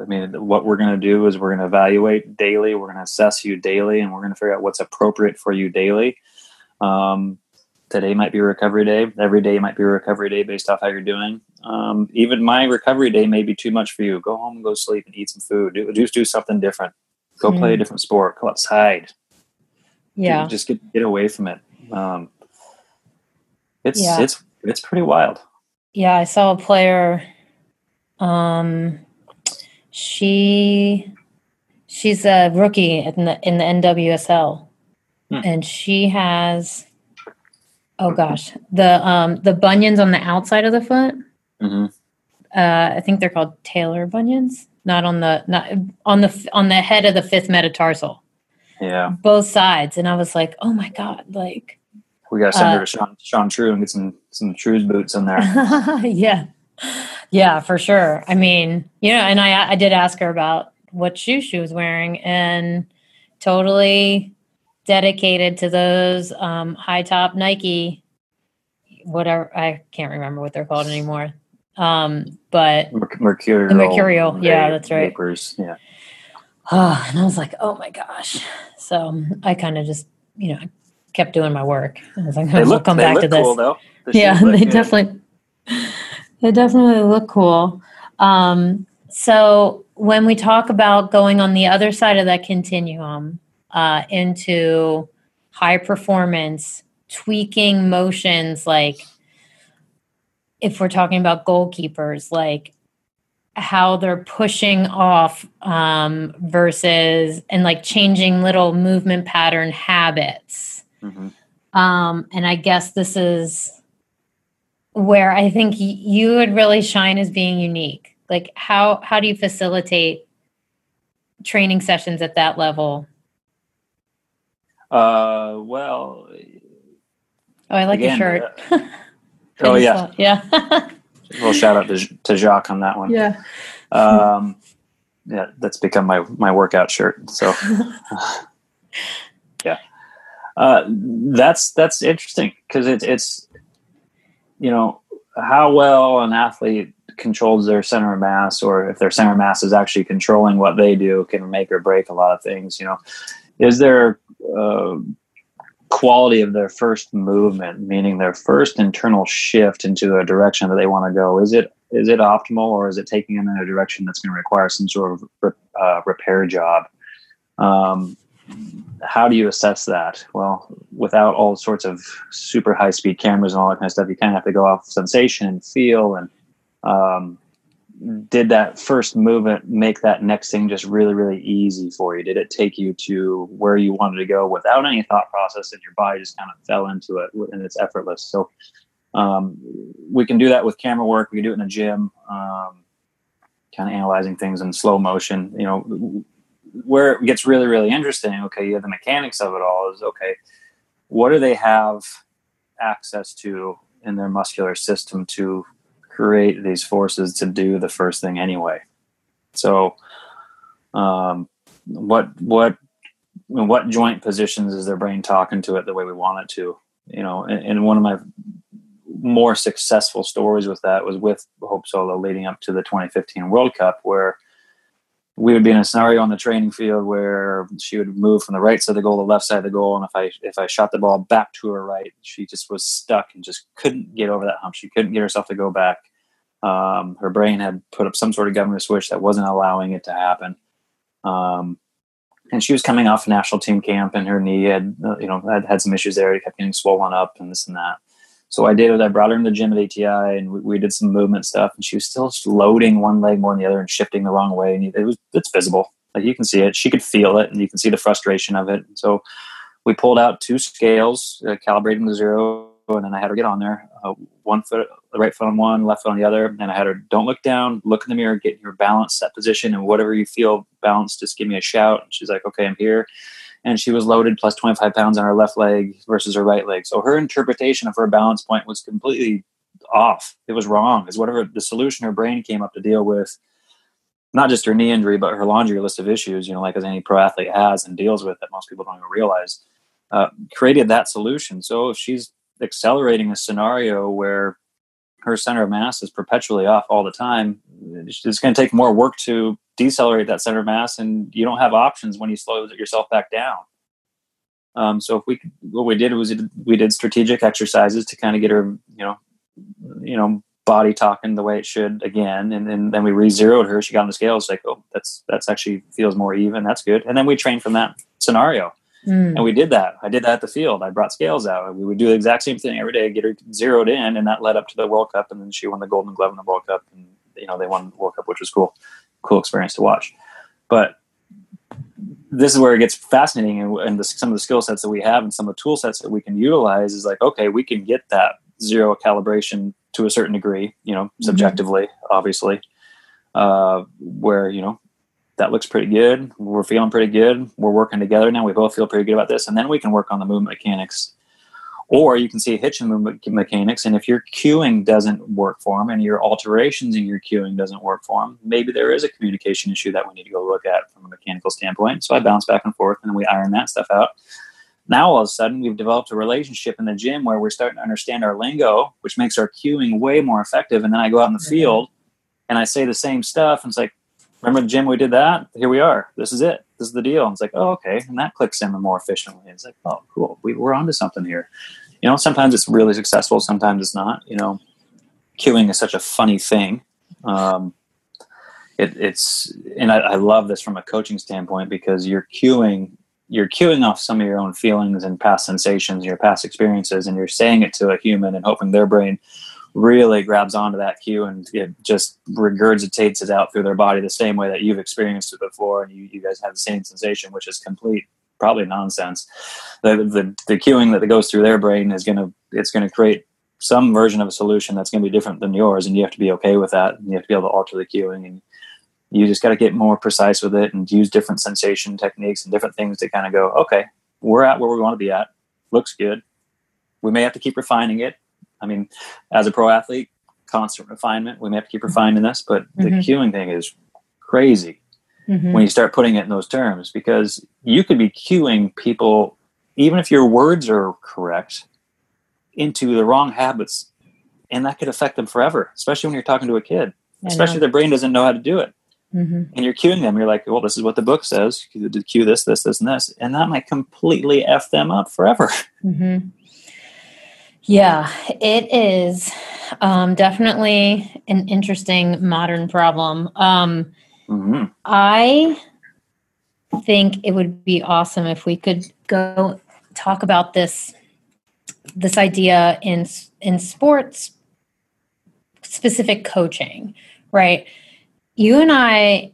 I mean, what we're going to do is we're going to evaluate daily, we're going to assess you daily, and we're going to figure out what's appropriate for you daily. Um, today might be a recovery day. Every day might be a recovery day based off how you're doing. Um, even my recovery day may be too much for you. Go home and go sleep and eat some food. Do, just do something different. Go mm. play a mm-hmm. different sport. Go outside. Yeah. Just get get away from it. Um, it's yeah. it's it's pretty wild. Yeah, I saw a player um she she's a rookie in the in the NWSL, hmm. and she has oh gosh the um the bunions on the outside of the foot. Mm-hmm. Uh, I think they're called tailor bunions, not on the not on the on the head of the fifth metatarsal. Yeah, both sides, and I was like, oh my god, like we got to send uh, her to Sean, Sean True and get some some True's boots in there. yeah, yeah, for sure. I mean, you know, and I I did ask her about what shoes she was wearing, and totally dedicated to those um, high top Nike, whatever I can't remember what they're called anymore. Um, but Mercurial, the Mercurial, yeah, that's right. Vapors, yeah. Oh, and I was like, oh my gosh. So I kind of just, you know, kept doing my work. I was like, I'll come back to this. Cool, the yeah, they definitely they definitely look cool. Um, so when we talk about going on the other side of that continuum uh, into high performance, tweaking motions, like if we're talking about goalkeepers, like how they're pushing off um, versus and like changing little movement pattern habits. Mm-hmm. Um, and I guess this is where I think you would really shine as being unique. Like how how do you facilitate training sessions at that level? Uh, well. Oh, I like again, your shirt. Uh, oh yeah, yeah. little shout out to, to Jacques on that one. Yeah. Um, yeah, that's become my my workout shirt. So. yeah. Uh, that's that's interesting because it's it's you know how well an athlete controls their center of mass or if their center of mass is actually controlling what they do can make or break a lot of things you know. Is there uh, quality of their first movement meaning their first internal shift into a direction that they want to go is it is it optimal or is it taking them in a direction that's going to require some sort of uh, repair job? Um, how do you assess that? Well without all sorts of super high speed cameras and all that kind of stuff you kind of have to go off sensation and feel and um, did that first movement make that next thing just really really easy for you? Did it take you to where you wanted to go without any thought process and your body just kind of fell into it and it's effortless? So um, we can do that with camera work. We can do it in the gym um, kind of analyzing things in slow motion you know where it gets really really interesting okay you have the mechanics of it all is okay what do they have access to in their muscular system to create these forces to do the first thing anyway. So, um, what what what joint positions is their brain talking to it the way we want it to? You know, and, and one of my more successful stories with that was with Hope Solo leading up to the 2015 World Cup, where we would be in a scenario on the training field where she would move from the right side of the goal to the left side of the goal, and if I if I shot the ball back to her right, she just was stuck and just couldn't get over that hump. She couldn't get herself to go back. Um, her brain had put up some sort of governor switch that wasn't allowing it to happen. Um, and she was coming off national team camp, and her knee had you know had had some issues there. It kept getting swollen up and this and that. So I did it. I brought her in the gym at ATI, and we, we, did some movement stuff. And she was still loading one leg more than the other and shifting the wrong way. And it was it's visible, like you can see it. She could feel it, and you can see the frustration of it. So we pulled out two scales, uh, calibrated them to zero, and then I had her get on there, uh, one foot, the right foot on one, left foot on the other, and I had her don't look down, look in the mirror, get your balance, set position, and whatever you feel balanced, just give me a shout. And she's like, okay, I'm here and she was loaded plus 25 pounds on her left leg versus her right leg. So her interpretation of her balance point was completely off. It was wrong. Is whatever the solution her brain came up to deal with, not just her knee injury, but her laundry list of issues, you know, like as any pro athlete has and deals with that most people don't even realize, uh, created that solution. So if she's accelerating a scenario where her center of mass is perpetually off all the time, it's going to take more work to decelerate that center of mass, and you don't have options when you slow yourself back down. Um, so if we what we did was we did strategic exercises to kind of get her, you know, you know, body talking the way it should again, and, and then we re-zeroed her. She got on the scale. It's like, oh, that's that's actually feels more even. That's good. And then we trained from that scenario. Mm. And we did that. I did that at the field. I brought scales out. We would do the exact same thing every day, get her zeroed in, and that led up to the World Cup. And then she won the Golden Glove in the World Cup, and you know they won the World Cup, which was cool, cool experience to watch. But this is where it gets fascinating, and, and the, some of the skill sets that we have, and some of the tool sets that we can utilize is like, okay, we can get that zero calibration to a certain degree, you know, mm-hmm. subjectively, mm-hmm. obviously, uh, where you know that looks pretty good. We're feeling pretty good. We're working together now. We both feel pretty good about this. And then we can work on the movement mechanics. Or you can see a hitch in movement mechanics. And if your cueing doesn't work for them and your alterations in your cueing doesn't work for them, maybe there is a communication issue that we need to go look at from a mechanical standpoint. So I bounce back and forth and we iron that stuff out. Now all of a sudden we've developed a relationship in the gym where we're starting to understand our lingo, which makes our cueing way more effective. And then I go out in the mm-hmm. field and I say the same stuff. And it's like, remember the gym we did that? Here we are. This is it. This is the deal. And it's like, oh, okay. And that clicks in more efficiently. It's like, oh, cool. We, we're onto something here. You know, sometimes it's really successful. Sometimes it's not. You know, cueing is such a funny thing. Um, it, it's, and I, I love this from a coaching standpoint because you're cueing you're cueing off some of your own feelings and past sensations, your past experiences, and you're saying it to a human and hoping their brain really grabs onto that cue and it just regurgitates it out through their body the same way that you've experienced it before and you, you guys have the same sensation which is complete probably nonsense. The, the the cueing that goes through their brain is going to it's going to create some version of a solution that's going to be different than yours and you have to be okay with that and you have to be able to alter the cueing and you just got to get more precise with it and use different sensation techniques and different things to kind of go okay we're at where we want to be at. Looks good. We may have to keep refining it I mean, as a pro athlete, constant refinement. We may have to keep refining this, but mm-hmm. the cueing thing is crazy mm-hmm. when you start putting it in those terms because you could be cueing people, even if your words are correct, into the wrong habits, and that could affect them forever, especially when you're talking to a kid, especially if their brain doesn't know how to do it. Mm-hmm. And you're cueing them. You're like, well, this is what the book says. Cue this, this, this, and this, and that might completely f them up forever. Yeah, it is um, definitely an interesting modern problem. Um, mm-hmm. I think it would be awesome if we could go talk about this this idea in in sports specific coaching, right? You and I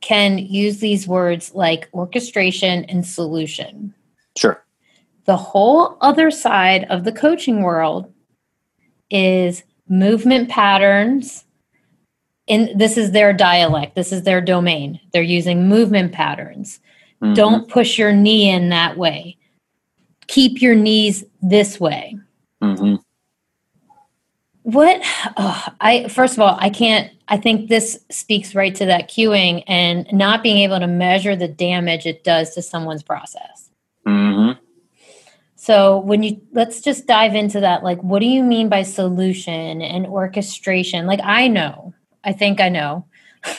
can use these words like orchestration and solution. Sure. The whole other side of the coaching world is movement patterns. And this is their dialect, this is their domain. They're using movement patterns. Mm-hmm. Don't push your knee in that way. Keep your knees this way. Mm-hmm. What oh, I first of all, I can't I think this speaks right to that cueing and not being able to measure the damage it does to someone's process. Mm-hmm. So when you let's just dive into that. Like, what do you mean by solution and orchestration? Like, I know, I think I know,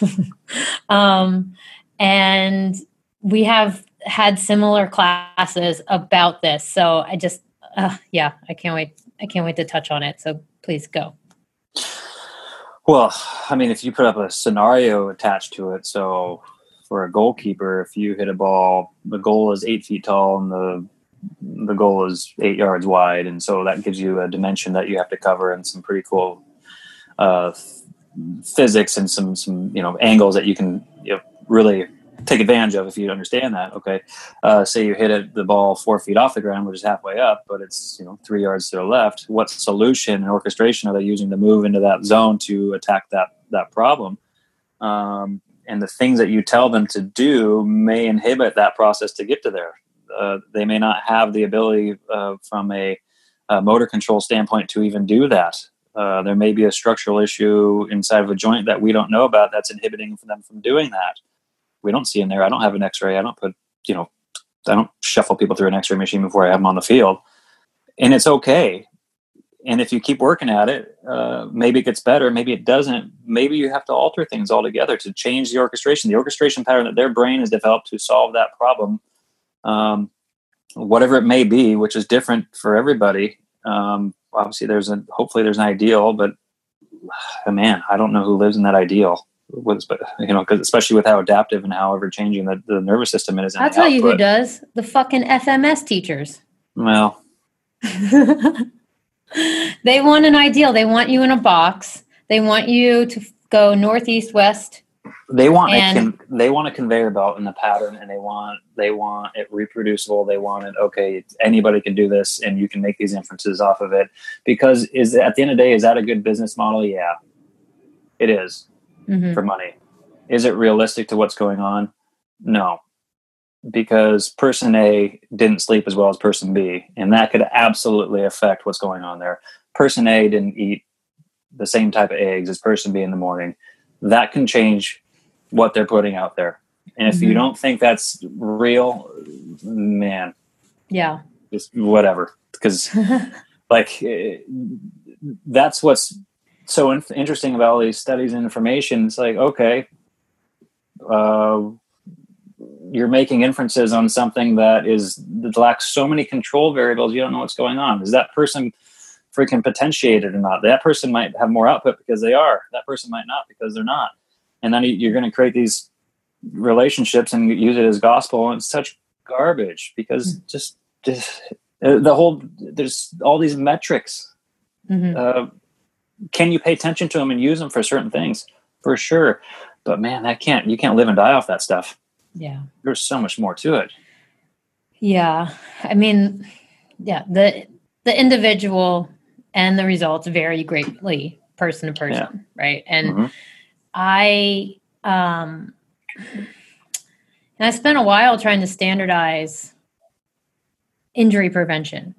um, and we have had similar classes about this. So I just, uh, yeah, I can't wait. I can't wait to touch on it. So please go. Well, I mean, if you put up a scenario attached to it, so for a goalkeeper, if you hit a ball, the goal is eight feet tall and the the goal is eight yards wide, and so that gives you a dimension that you have to cover and some pretty cool uh, physics and some some you know angles that you can you know, really take advantage of if you understand that. Okay, uh, say you hit it, the ball four feet off the ground, which is halfway up, but it's you know three yards to the left. What solution and orchestration are they using to move into that zone to attack that that problem? Um, and the things that you tell them to do may inhibit that process to get to there. Uh, they may not have the ability uh, from a, a, motor control standpoint to even do that. Uh, there may be a structural issue inside of a joint that we don't know about that's inhibiting them from doing that we don't see in there. I don't have an X-ray. I don't put you know I don't shuffle people through an X-ray machine before I have them on the field, and it's okay. And if you keep working at it, uh, maybe it gets better. Maybe it doesn't. Maybe you have to alter things altogether to change the orchestration, the orchestration pattern that their brain has developed to solve that problem, um, whatever it may be, which is different for everybody. Um, obviously, there's a hopefully there's an ideal, but man, I don't know who lives in that ideal. With you know because especially with how adaptive and how ever changing the, the nervous system is i'll tell output. you who does. The fucking fms teachers. Well. They want an ideal. They want you in a box. They want you to go northeast west they want and, a con- they want a conveyor belt in the pattern and they want they want it reproducible they want it okay anybody can do this and you can make these inferences off of it because is at the end of the day is that a good business model yeah it is mm-hmm. for money. Is it realistic to what's going on? No, because person A didn't sleep as well as person B, and that could absolutely affect what's going on there. Person A didn't eat the same type of eggs as person B in the morning. That can change what they're putting out there. And if mm-hmm. you don't think that's real, man, yeah, just whatever. Because like eh, that's what's so in- interesting about all these studies and information. It's like, okay, uh, you're making inferences on something that is that lacks so many control variables. You don't know what's going on. Is that person freaking potentiated or not? That person might have more output because they are. That person might not because they're not. And then you're going to create these relationships and use it as gospel. And it's such garbage because mm-hmm. just, just uh, the whole there's all these metrics. Mm-hmm. Uh, can you pay attention to them and use them for certain things? For sure. But man, that can't you can't live and die off that stuff. Yeah. There's so much more to it. Yeah. I mean, yeah, the the individual and the results vary greatly person to person, yeah. right? And mm-hmm. I um and I spent a while trying to standardize injury prevention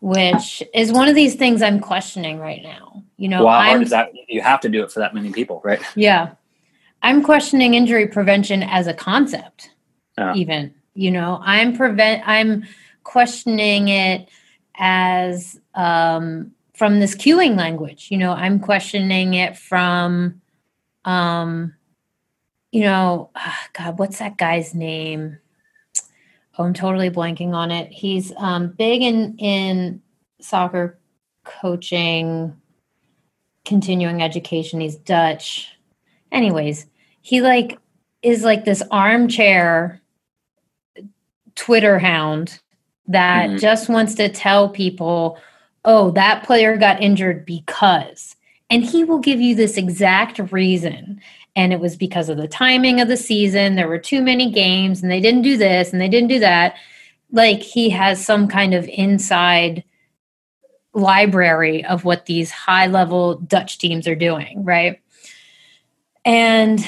which is one of these things I'm questioning right now. You know, wow, is that? You have to do it for that many people, right? Yeah, I'm questioning injury prevention as a concept. Even you know, I'm prevent. I'm questioning it as um, from this cueing language. You know, I'm questioning it from, um, you know, oh God, what's that guy's name? Oh, I'm totally blanking on it. He's um, big in in soccer coaching, continuing education. He's Dutch. Anyways, he like is like this armchair Twitter hound that mm-hmm. just wants to tell people, oh, that player got injured because. And he will give you this exact reason. And it was because of the timing of the season. There were too many games and they didn't do this and they didn't do that. Like he has some kind of inside library of what these high level Dutch teams are doing, right? And,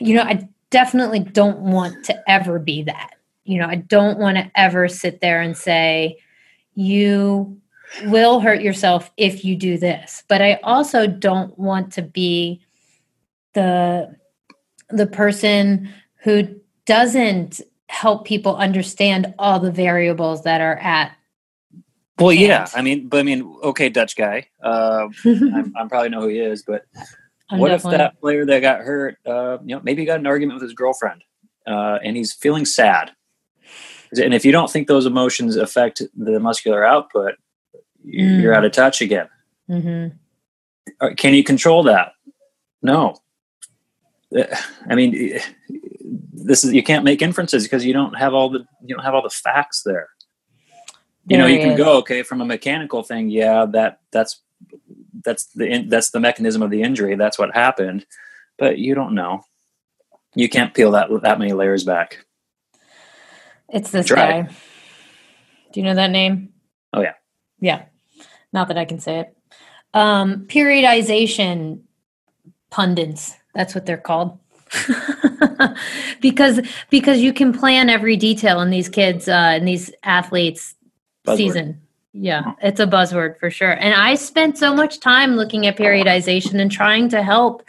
you know, I definitely don't want to ever be that. You know, I don't want to ever sit there and say, you will hurt yourself if you do this. But I also don't want to be the the person who doesn't help people understand all the variables that are at well, yeah. I mean, but I mean, okay, Dutch guy. Uh, I'm, I'm, probably know who he is, but I'm what if that player that got hurt, uh, you know, maybe he got an argument with his girlfriend, uh, and he's feeling sad. And if you don't think those emotions affect the muscular output, mm. you're out of touch again. Mm-hmm. Uh, can you control that? No. Uh, I mean, this is you can't make inferences because you don't have all the you don't have all the facts there you know you can go okay from a mechanical thing yeah that that's that's the that's the mechanism of the injury that's what happened but you don't know you can't peel that that many layers back it's this Try. guy do you know that name oh yeah yeah not that i can say it um periodization pundits that's what they're called because because you can plan every detail in these kids uh and these athletes buzzword. season. Yeah, it's a buzzword for sure. And I spent so much time looking at periodization and trying to help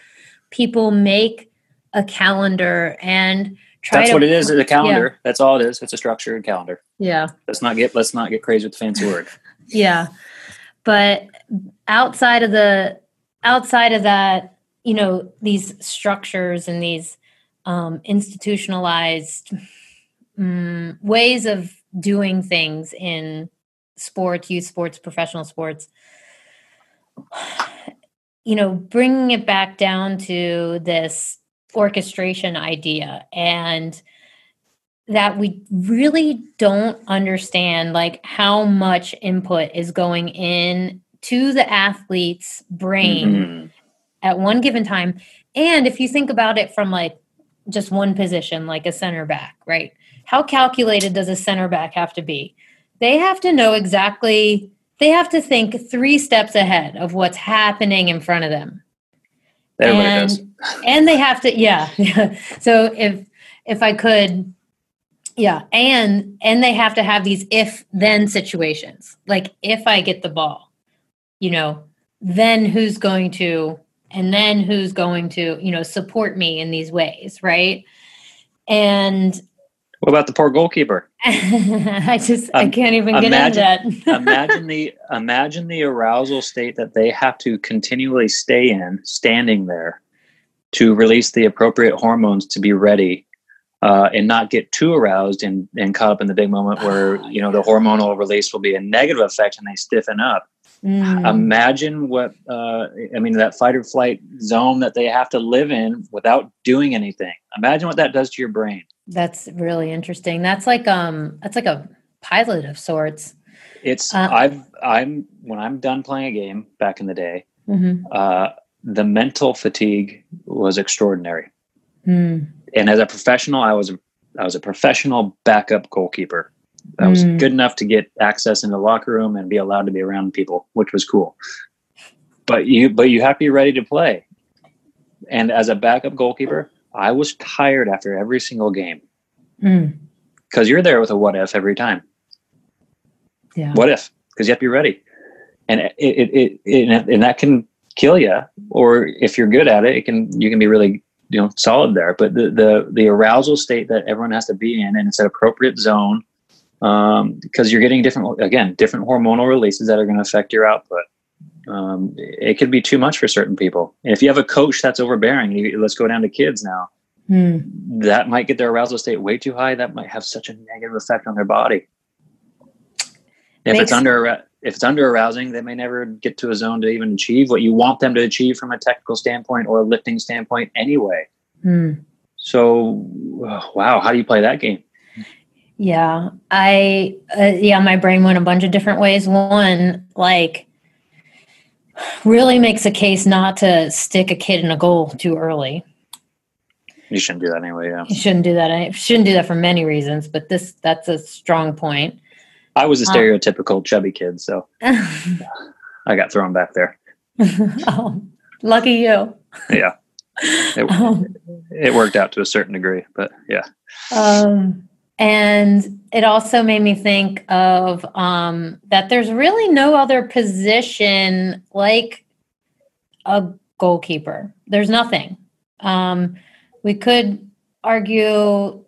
people make a calendar and try to. That's to, what it is, a calendar. Yeah. That's all it is. It's a structured calendar. Yeah. Let's not get let's not get crazy with the fancy word. yeah. But outside of the outside of that, you know, these structures and these um, institutionalized um, ways of doing things in sports, youth sports, professional sports, you know, bringing it back down to this orchestration idea and that we really don't understand like how much input is going in to the athlete's brain mm-hmm. at one given time and if you think about it from like just one position like a center back right how calculated does a center back have to be? They have to know exactly, they have to think three steps ahead of what's happening in front of them. Everybody and, does. and they have to, yeah. so if, if I could, yeah. And, and they have to have these if then situations. Like if I get the ball, you know, then who's going to, and then who's going to, you know, support me in these ways. Right. And what about the poor goalkeeper? I just um, I can't even get imagine, into that. imagine the imagine the arousal state that they have to continually stay in, standing there, to release the appropriate hormones to be ready, uh, and not get too aroused and, and caught up in the big moment where you know the hormonal release will be a negative effect and they stiffen up. Mm. Imagine what uh, I mean that fight or flight zone that they have to live in without doing anything. Imagine what that does to your brain. That's really interesting. That's like um that's like a pilot of sorts. It's uh, I've I'm when I'm done playing a game back in the day, mm-hmm. uh, the mental fatigue was extraordinary. Mm. And as a professional, I was I was a professional backup goalkeeper. I was mm. good enough to get access in the locker room and be allowed to be around people, which was cool. But you but you have to be ready to play. And as a backup goalkeeper, I was tired after every single game because mm. you're there with a what if every time. Yeah. What if? Because you have to be ready, and it, it, it, it, and that can kill you. Or if you're good at it, it can you can be really you know solid there. But the the the arousal state that everyone has to be in, and it's an appropriate zone um, because you're getting different again different hormonal releases that are going to affect your output um, it could be too much for certain people. And if you have a coach that's overbearing, you, let's go down to kids now. Hmm. That might get their arousal state way too high. That might have such a negative effect on their body. If Makes, it's under if it's under arousing, they may never get to a zone to even achieve what you want them to achieve from a technical standpoint or a lifting standpoint anyway. Mm. So, wow, how do you play that game? Yeah, I uh, yeah, my brain went a bunch of different ways. One, like really makes a case not to stick a kid in a goal too early. You shouldn't do that anyway. Yeah, you shouldn't do that. I shouldn't do that for many reasons, but this that's a strong point. I was a stereotypical chubby kid, so I got thrown back there. oh, lucky you. Yeah, it, um, it worked out to a certain degree, but yeah. Um, and it also made me think of um, that there's really no other position like a goalkeeper. There's nothing. Um, we could argue.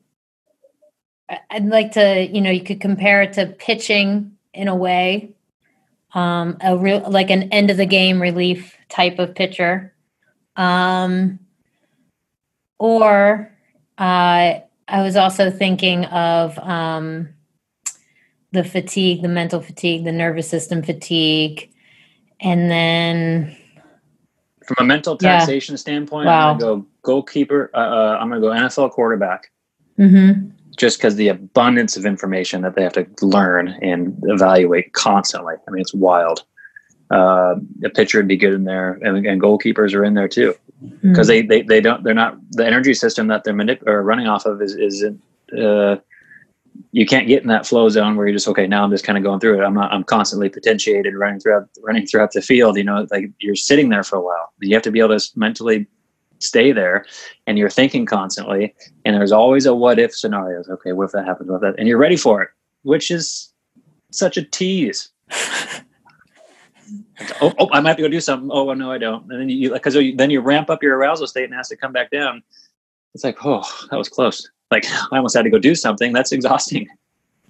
I'd like to, you know, you could compare it to pitching in a way, um, a real like an end of the game relief type of pitcher, um, or uh, I was also thinking of um, the fatigue, the mental fatigue, the nervous system fatigue, and then from a mental taxation yeah. standpoint, wow. I'm gonna go goalkeeper. Uh, uh I'm gonna go NFL quarterback. Mm-hmm. Just because the abundance of information that they have to learn and evaluate constantly. I mean, it's wild. Uh, a pitcher would be good in there, and, and goalkeepers are in there too because mm. they, they they don't they're not the energy system that they're manip- or running off of is is uh, you can't get in that flow zone where you're just okay now I'm just kind of going through it I'm not I'm constantly potentiated running throughout running throughout the field you know like you're sitting there for a while you have to be able to mentally stay there and you're thinking constantly and there's always a what if scenarios okay what if that happens what if that and you're ready for it which is such a tease oh, oh, I might have to go do something. Oh, no, I don't. And then you, because then you ramp up your arousal state and has to come back down. It's like, oh, that was close. Like I almost had to go do something. That's exhausting.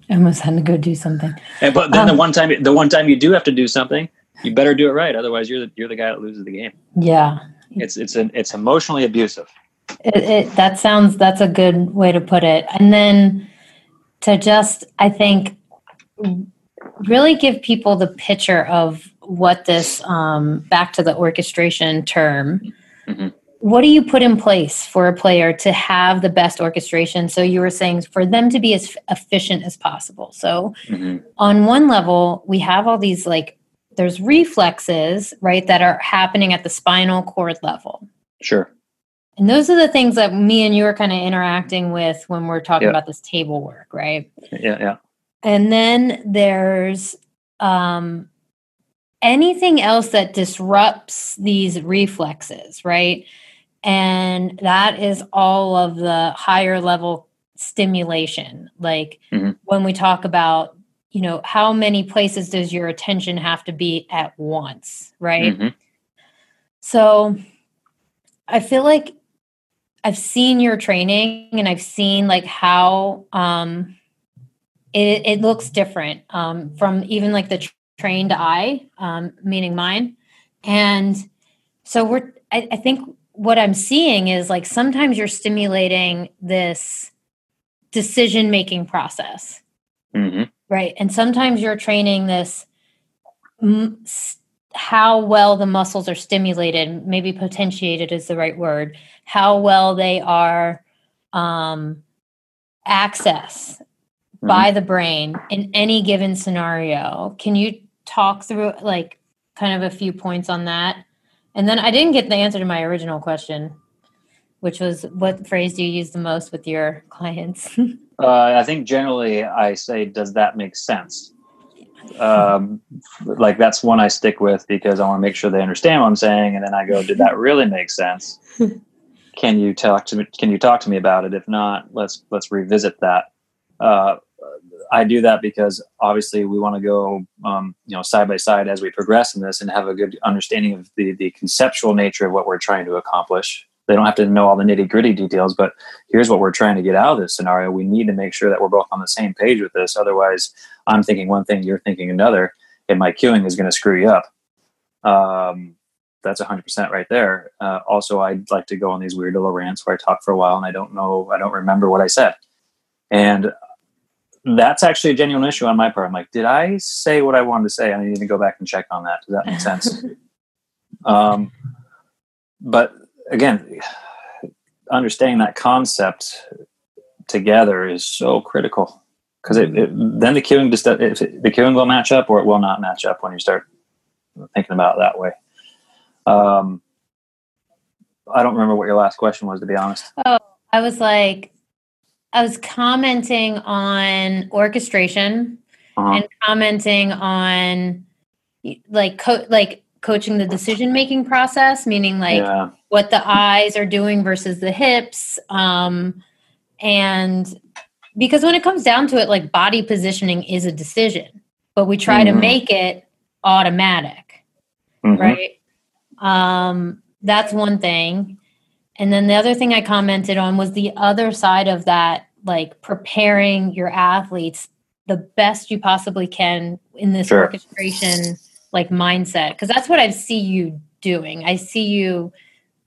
I almost had to go do something. And, but then um, the one time, the one time you do have to do something, you better do it right. Otherwise, you're the, you're the guy that loses the game. Yeah. It's, it's an, it's emotionally abusive. It, it, that sounds, that's a good way to put it. And then to just, I think, really give people the picture of what this um, back to the orchestration term mm-hmm. what do you put in place for a player to have the best orchestration so you were saying for them to be as efficient as possible so mm-hmm. on one level we have all these like there's reflexes right that are happening at the spinal cord level sure and those are the things that me and you are kind of interacting with when we're talking about this table work right yeah yeah and then there's um anything else that disrupts these reflexes, right? And that is all of the higher level stimulation. Like mm-hmm. when we talk about, you know, how many places does your attention have to be at once, right? Mm-hmm. So I feel like I've seen your training and I've seen like how um it, it looks different um, from even like the trained eye, um, meaning mine. And so we're, I, I think what I'm seeing is like sometimes you're stimulating this decision making process. Mm-hmm. Right. And sometimes you're training this m- how well the muscles are stimulated, maybe potentiated is the right word, how well they are um, access mm-hmm. by the brain in any given scenario. Can you talk through like kind of a few points on that? And then I didn't get the answer to my original question, which was what phrase do you use the most with your clients? uh, I think generally I say, does that make sense? Um, like that's one I stick with because I want to make sure they understand what I'm saying. And then I go, did that really make sense? can you talk to me? Can you talk to me about it? If not, let's, let's revisit that. Uh, I do that because obviously we want to go, um, you know, side by side as we progress in this and have a good understanding of the the conceptual nature of what we're trying to accomplish. They don't have to know all the nitty gritty details, but here's what we're trying to get out of this scenario. We need to make sure that we're both on the same page with this. Otherwise, I'm thinking one thing, you're thinking another, and my cueing is going to screw you up. Um, that's 100% right there. Uh, also, I'd like to go on these weird little rants where I talk for a while and I don't know, I don't remember what I said. And that's actually a genuine issue on my part. I'm like, did I say what I wanted to say? I need to go back and check on that. Does that make sense? um, but again, understanding that concept together is so critical because then the cueing just it, the cueing will match up or it will not match up when you start thinking about it that way. Um, I don't remember what your last question was, to be honest. Oh, I was like, I was commenting on orchestration uh-huh. and commenting on like co- like coaching the decision making process, meaning like yeah. what the eyes are doing versus the hips. Um, and because when it comes down to it, like body positioning is a decision, but we try mm-hmm. to make it automatic, mm-hmm. right? Um, that's one thing. And then the other thing I commented on was the other side of that, like preparing your athletes the best you possibly can in this sure. orchestration like mindset. Cause that's what I see you doing. I see you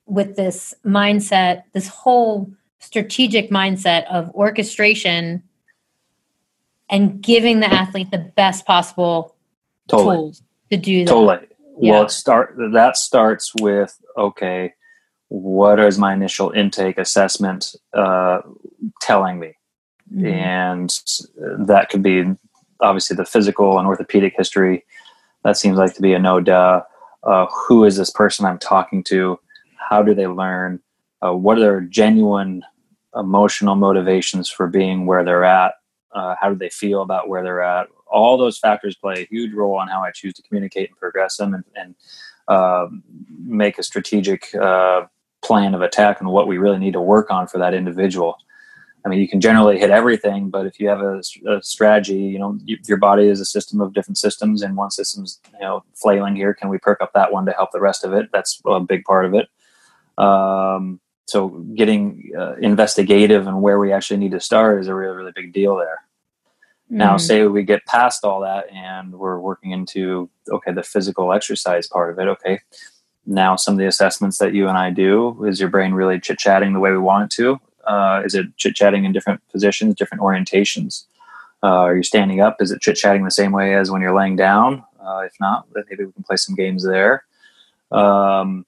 with this mindset, this whole strategic mindset of orchestration and giving the athlete the best possible totally. tools to do that. Totally. Yeah. Well, it start that starts with okay, what is my initial intake assessment uh, telling me? Mm-hmm. And that could be obviously the physical and orthopedic history. That seems like to be a no duh. Uh, who is this person I'm talking to? How do they learn? Uh, what are their genuine emotional motivations for being where they're at? Uh, how do they feel about where they're at? All those factors play a huge role on how I choose to communicate and progress them and, and uh, make a strategic uh, plan of attack and what we really need to work on for that individual. I mean, you can generally hit everything, but if you have a, a strategy, you know, you, your body is a system of different systems, and one system's you know flailing here. Can we perk up that one to help the rest of it? That's a big part of it. Um, so, getting uh, investigative and where we actually need to start is a really, really big deal there. Mm-hmm. Now, say we get past all that and we're working into okay the physical exercise part of it. Okay, now some of the assessments that you and I do is your brain really chit chatting the way we want it to? Uh, is it chit chatting in different positions, different orientations? Uh, are you standing up? Is it chit chatting the same way as when you're laying down? Uh, if not, then maybe we can play some games there. Um,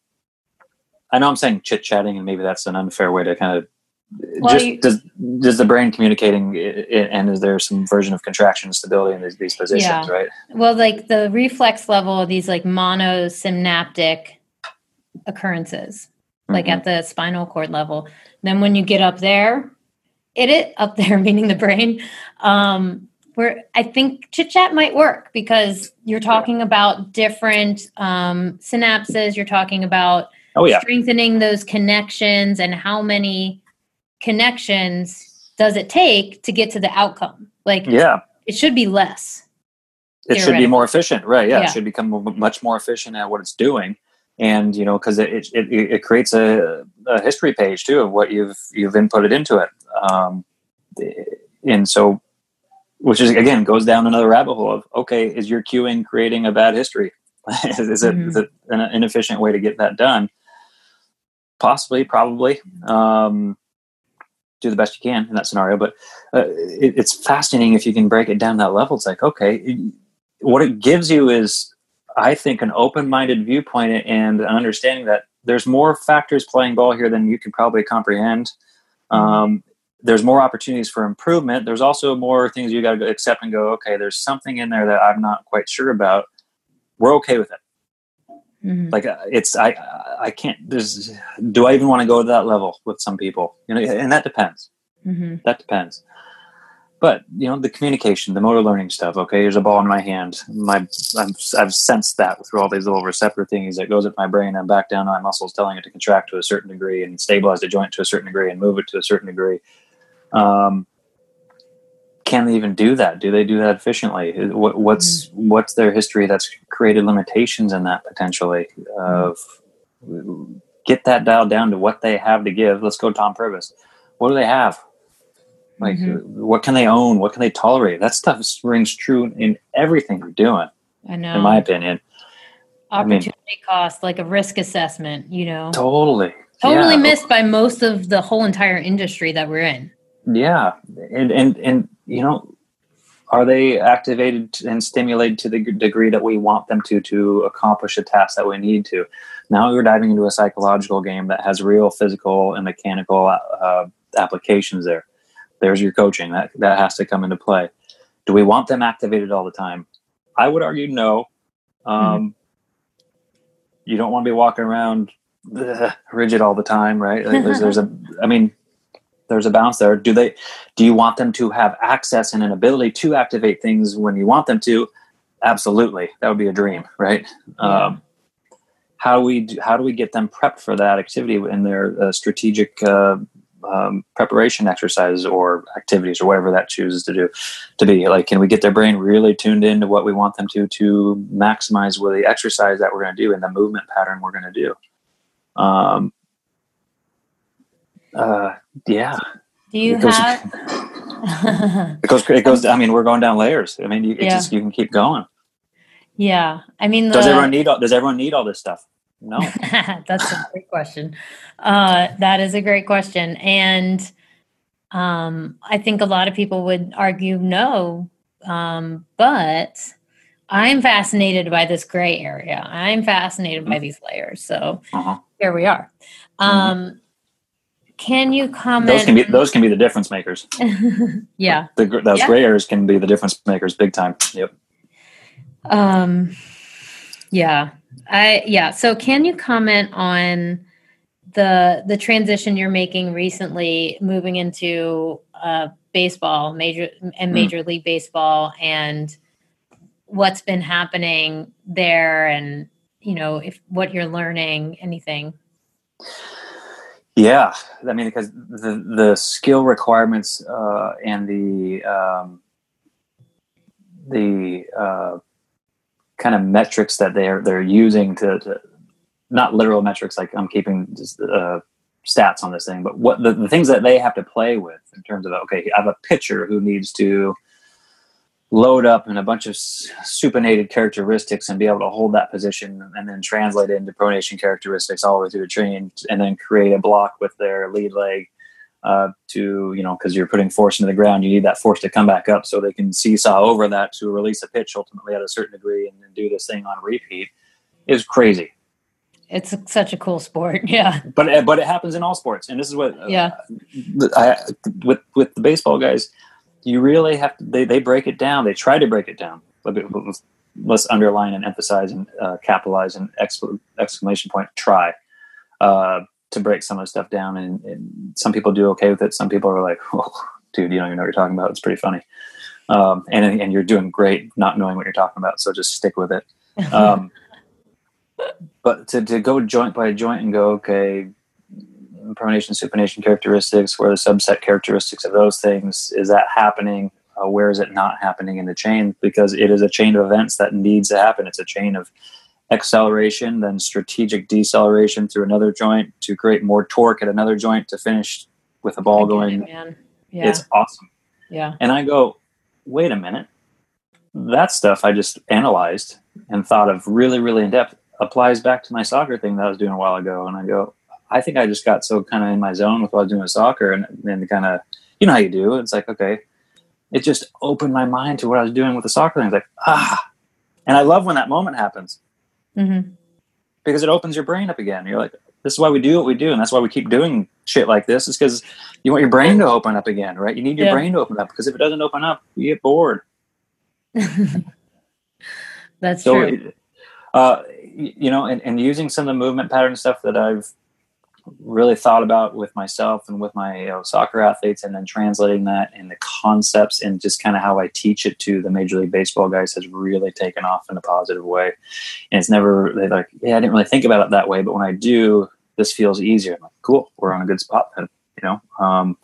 I know I'm saying chit chatting, and maybe that's an unfair way to kind of well, just you, does does the brain communicating and is there some version of contraction stability in these, these positions yeah. right well like the reflex level of these like monosynaptic occurrences, mm-hmm. like at the spinal cord level. Then when you get up there, it it up there, meaning the brain, um, where I think chit chat might work because you're talking about different um, synapses. You're talking about oh, yeah. strengthening those connections and how many connections does it take to get to the outcome? Like, yeah, it should be less. It should be more efficient, right? Yeah, yeah, it should become much more efficient at what it's doing and you know because it, it, it creates a, a, history page too of what you've you've inputted into it. Um, and so which is again goes down another rabbit hole of okay is your cueing creating a bad history? Is, it, mm-hmm. is, it, an inefficient way to get that done? Possibly probably. Um, do the best you can in that scenario but uh, it, it's fascinating if you can break it down that level. It's like okay what it gives you is I think, an open minded viewpoint and an understanding that there's more factors playing ball here than you can probably comprehend. Um, there's more opportunities for improvement. There's also more things you got to accept and go, okay, there's something in there that I'm not quite sure about. We're okay with it. Mm-hmm. Like uh, it's, I, I can't, there's, do I even want to go to that level with some people? You know, and that depends. Mm-hmm. That depends but you know the communication the motor learning stuff okay there's a ball in my hand. My i have sensed that through all these little receptor things that goes up my brain and back down my muscles telling it to contract to a certain degree and stabilize the joint to a certain degree and move it to a certain degree. Um, can they even do that? Do they do that efficiently? What, what's mm-hmm. what's their history that's created limitations in that potentially of get that dialed down to what they have to give. Let's go tom purvis. What do they have like, mm-hmm. what can they own? What can they tolerate? That stuff rings true in everything you're doing. I know. In my opinion, opportunity I mean, cost, like a risk assessment. You know, totally, totally yeah. missed by most of the whole entire industry that we're in. Yeah, and and and you know, are they activated and stimulated to the degree that we want them to to accomplish a task that we need to now we're diving into a psychological game that has real physical and mechanical uh, applications there there's your coaching that that has to come into play do we want them activated all the time i would argue no um, mm-hmm. you don't want to be walking around ugh, rigid all the time right like there's, there's a i mean there's a balance there. Do they? Do you want them to have access and an ability to activate things when you want them to? Absolutely, that would be a dream, right? Yeah. Um, how do we do, how do we get them prepped for that activity in their uh, strategic uh, um, preparation exercises or activities or whatever that chooses to do to be like can we get their brain really tuned into what we want them to to maximize with the exercise that we're going to do and the movement pattern we're going to do um, uh, yeah. Do you have? it goes. It goes. I mean, we're going down layers. I mean, you yeah. just you can keep going. Yeah, I mean, the, does everyone need? All, does everyone need all this stuff? No. That's a great question. Uh, that is a great question, and um, I think a lot of people would argue no. Um, but I'm fascinated by this gray area. I'm fascinated mm-hmm. by these layers. So uh-huh. here we are. Mm-hmm. Um, mm-hmm. Can you comment? Those can be those can be the difference makers. yeah, the, those yeah. gray areas can be the difference makers, big time. Yep. Um. Yeah. I yeah. So can you comment on the the transition you're making recently, moving into uh, baseball, major and hmm. major mm. league baseball, and what's been happening there, and you know if what you're learning, anything. Yeah, I mean, because the the skill requirements uh, and the um, the uh, kind of metrics that they're they're using to, to, not literal metrics like I'm keeping just, uh, stats on this thing, but what the, the things that they have to play with in terms of okay, I have a pitcher who needs to load up in a bunch of supinated characteristics and be able to hold that position and then translate it into pronation characteristics all the way through the chain and then create a block with their lead leg uh, to you know because you're putting force into the ground you need that force to come back up so they can seesaw over that to release a pitch ultimately at a certain degree and then do this thing on repeat is crazy it's such a cool sport yeah but but it happens in all sports and this is what yeah uh, I, with with the baseball guys you really have to, they, they break it down. They try to break it down. Let's underline and emphasize and uh, capitalize and exclamation point try uh, to break some of the stuff down. And, and, some people do okay with it. Some people are like, oh, dude, you don't even know what you're talking about. It's pretty funny. Um, and, and you're doing great not knowing what you're talking about. So just stick with it. Um, but to, to go joint by joint and go, okay, pronation supination characteristics where the subset characteristics of those things is that happening uh, where is it not happening in the chain because it is a chain of events that needs to happen it's a chain of acceleration then strategic deceleration through another joint to create more torque at another joint to finish with the ball going. it, yeah. it's awesome. Yeah. And i go wait a minute. That stuff i just analyzed and thought of really really in depth applies back to my soccer thing that i was doing a while ago. And i go I think I just got so kind of in my zone with what I was doing with soccer and then kind of, you know how you do. It's like, okay, it just opened my mind to what I was doing with the soccer thing. It's like, ah, and I love when that moment happens mm-hmm. because it opens your brain up again. You're like, this is why we do what we do. And that's why we keep doing shit like this is because you want your brain to open up again, right? You need your yeah. brain to open up because if it doesn't open up, you get bored. that's so, true. Uh, you know, and, and using some of the movement pattern stuff that I've really thought about with myself and with my you know, soccer athletes and then translating that in the concepts and just kind of how I teach it to the major league baseball guys has really taken off in a positive way. And it's never they're like, yeah, I didn't really think about it that way, but when I do, this feels easier. I'm like, cool, we're on a good spot then, you know. Um,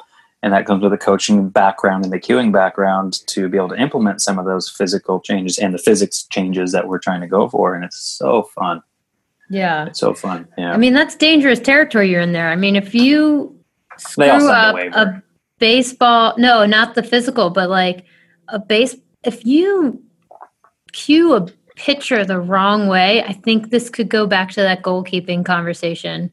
and that comes with a coaching background and the cueing background to be able to implement some of those physical changes and the physics changes that we're trying to go for. And it's so fun. Yeah. It's so fun. Yeah. I mean, that's dangerous territory you're in there. I mean, if you screw up a baseball, no, not the physical, but like a base, if you cue a pitcher the wrong way, I think this could go back to that goalkeeping conversation.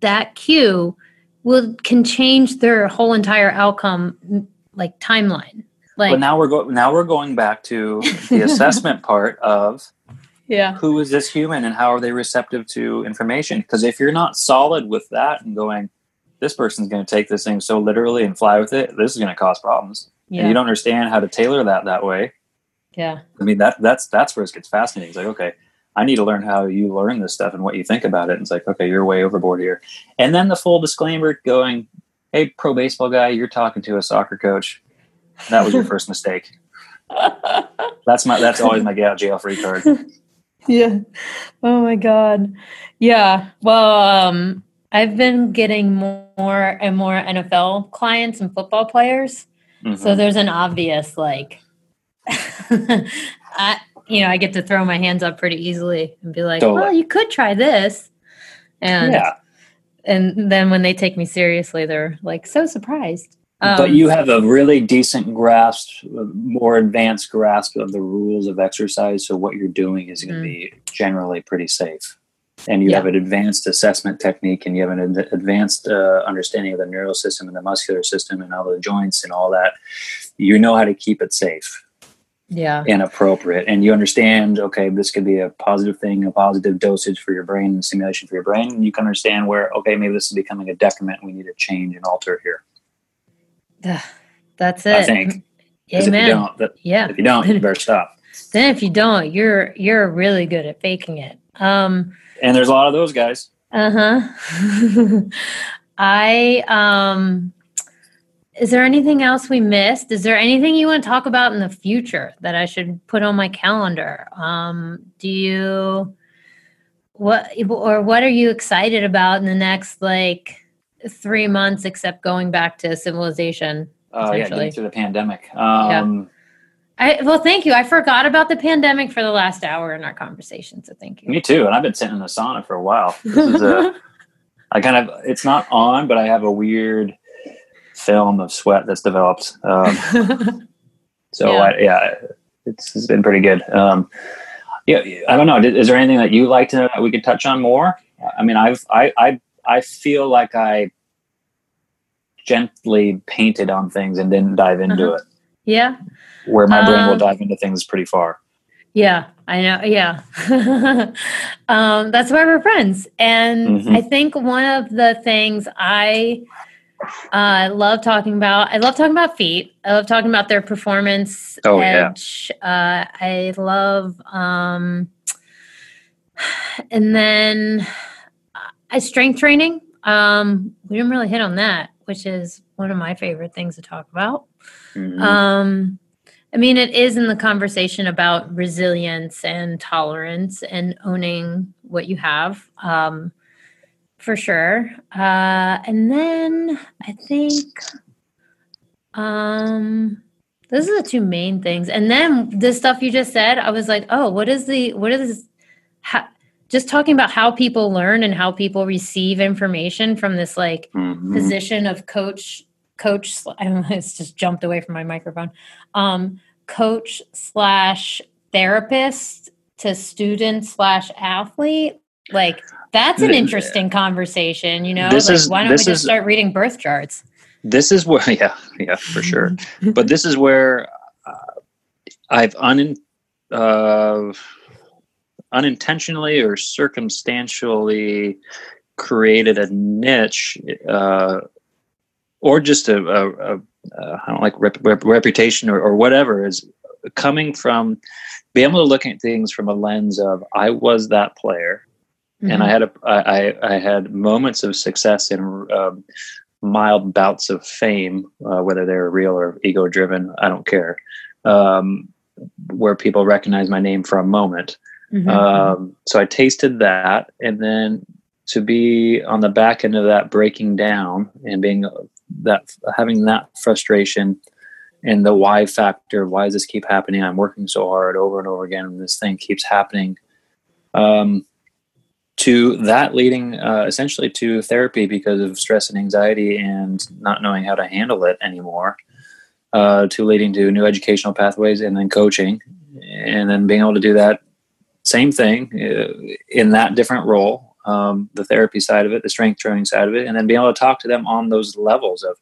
That cue will can change their whole entire outcome like timeline. Like, but now we're going now we're going back to the assessment part of yeah, who is this human and how are they receptive to information? Because if you're not solid with that and going, this person's going to take this thing so literally and fly with it, this is going to cause problems. yeah, And you don't understand how to tailor that that way. yeah, I mean that that's that's where it gets fascinating. It's like okay, I need to learn how you learn this stuff and what you think about it. And it's like okay, you're way overboard here. And then the full disclaimer going, hey, pro baseball guy, you're talking to a soccer coach. That was your first mistake. That's my that's always my get out jail free card. yeah. Oh my god. Yeah. Well, um, I've been getting more and more NFL clients and football players. So Mhm. there's an obvious like I you know, I get to throw my hands up pretty easily and be like, Totally. "Well, you could try this." And yeah, and then when they take me seriously, they're like so surprised. But Um, you have a really decent grasp, more advanced grasp of the rules of exercise. So what you're doing is going to Mm. be generally pretty safe. And you Yeah. have an advanced assessment technique, and you have an ad- advanced uh, understanding of the neural system and the muscular system and all the joints and all that. You know how to keep it safe yeah. and appropriate, and you understand. Okay, this could be a positive thing, a positive dosage for your brain, and stimulation for your brain. And you can understand where okay, maybe this is becoming a decrement. We need to change and alter here. That's it. I think. 'Cause if you don't, that, Yeah. if you don't, you better stop. Then if you don't, you're you're really good at faking it. Um And there's a lot of those guys. uh-huh. I um is there anything else we missed? Is there anything you want to talk about in the future that I should put on my calendar? Um do you what or what are you excited about in the next like 3 months except going back to civilization? Uh, yeah, getting through the pandemic. Um, I well, thank you. I forgot about the pandemic for the last hour in our conversation, so thank you. Me too. And I've been sitting in the sauna for a while. This is a, I kind of, it's not on, but I have a weird film of sweat that's developed. Um, so Yeah. I, yeah, it's, it's been pretty good. Um, yeah, I don't know. Is there anything that you like to know that we could touch on more? I mean, I've I I I feel like I gently painted on things and didn't dive into Uh-huh. it. yeah, Where my brain will Um, dive into things pretty far. yeah, I know. Yeah, um, that's why we're friends. And Mhm. I think one of the things I uh, love talking about, I love talking about feet. I love talking about their performance Oh, yeah. Uh, I love, um, and then I strength training. Um, we didn't really hit on that, which is one of my favorite things to talk about. Mhm. Um, I mean, it is in the conversation about resilience and tolerance and owning what you have, um, for sure. Uh, and then I think um, those are the two main things. And then the stuff you just said, I was like, oh, what is the what is how, just talking about how people learn and how people receive information from this like Mhm. position of coach coach I don't know, it's just jumped away from my microphone. Um coach slash therapist to student slash athlete like that's an interesting conversation you know? This like is- why don't we just is- start reading birth charts? This is where yeah yeah for sure. But this is where uh, i've un, uh, unintentionally or circumstantially created a niche uh, or just a, a, a, a I don't like rep, rep, reputation or, or whatever is coming from being able to look at things from a lens of I was that player and I had a I, I I had moments of success and um, mild bouts of fame, uh, whether they're real or ego driven. I don't care. Um, where people recognize my name for a moment. Mhm. Um, so I tasted that, and then to be on the back end of that, breaking down and being that having that frustration and the why factor. Why does this keep happening? I'm working so hard over and over again, and this thing keeps happening. Um, to that leading uh, essentially to therapy because of stress and anxiety and not knowing how to handle it anymore. Uh, to leading to new educational pathways and then coaching, and then being able to do that same thing uh, in that different role um, the therapy side of it the strength training side of it and then being able to talk to them on those levels of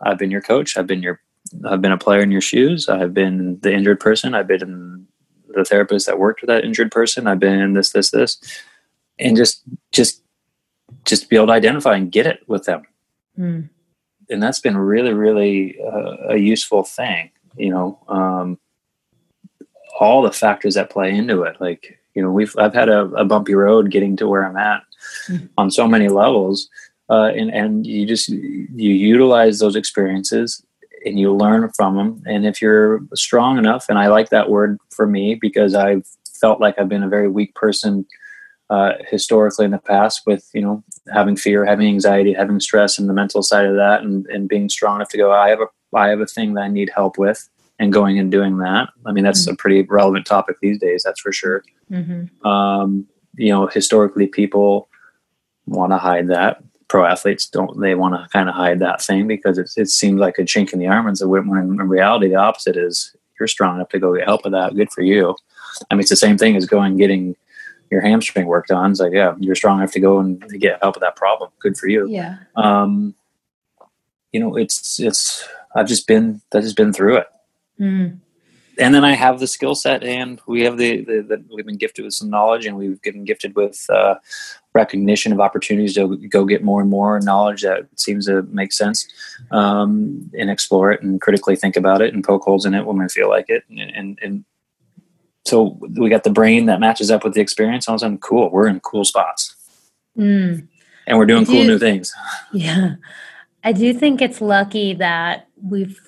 i've been your coach i've been your I've been a player in your shoes. I've been the injured person. I've been the therapist that worked with that injured person. I've been this, this, this, and just, just, just be able to identify and get it with them. Mm. And that's been really, really uh, a useful thing. You know, um, all the factors that play into it. Like, you know, we've I've had a, a bumpy road getting to where I'm at mm. on so many levels, uh, and and you just you utilize those experiences and you learn from them. And if you're strong enough, and I like that word for me because I've felt like I've been a very weak person uh, historically in the past with you know having fear, having anxiety, having stress, and the mental side of that, and, and being strong enough to go. I have a I have a thing that I need help with, and going and doing that. I mean, that's mm-hmm. a pretty relevant topic these days. That's for sure. Mm-hmm. Um, you know, historically, people want to hide that pro athletes don't they want to kind of hide that thing because it, it seems like a chink in the armor and so when in reality the opposite is you're strong enough to go get help with that good for you i mean it's the same thing as going getting your hamstring worked on it's like yeah you're strong enough to go and get help with that problem good for you yeah um you know it's it's i've just been i've just been through it mm and then I have the skill set, and we have the, the, the, we've been gifted with some knowledge, and we've been gifted with uh, recognition of opportunities to go get more and more knowledge that seems to make sense, um, and explore it, and critically think about it, and poke holes in it when we feel like it, and, and, and so we got the brain that matches up with the experience. All of a sudden, cool, we're in cool spots, mm. and we're doing cool new things. Yeah, I do think it's lucky that we've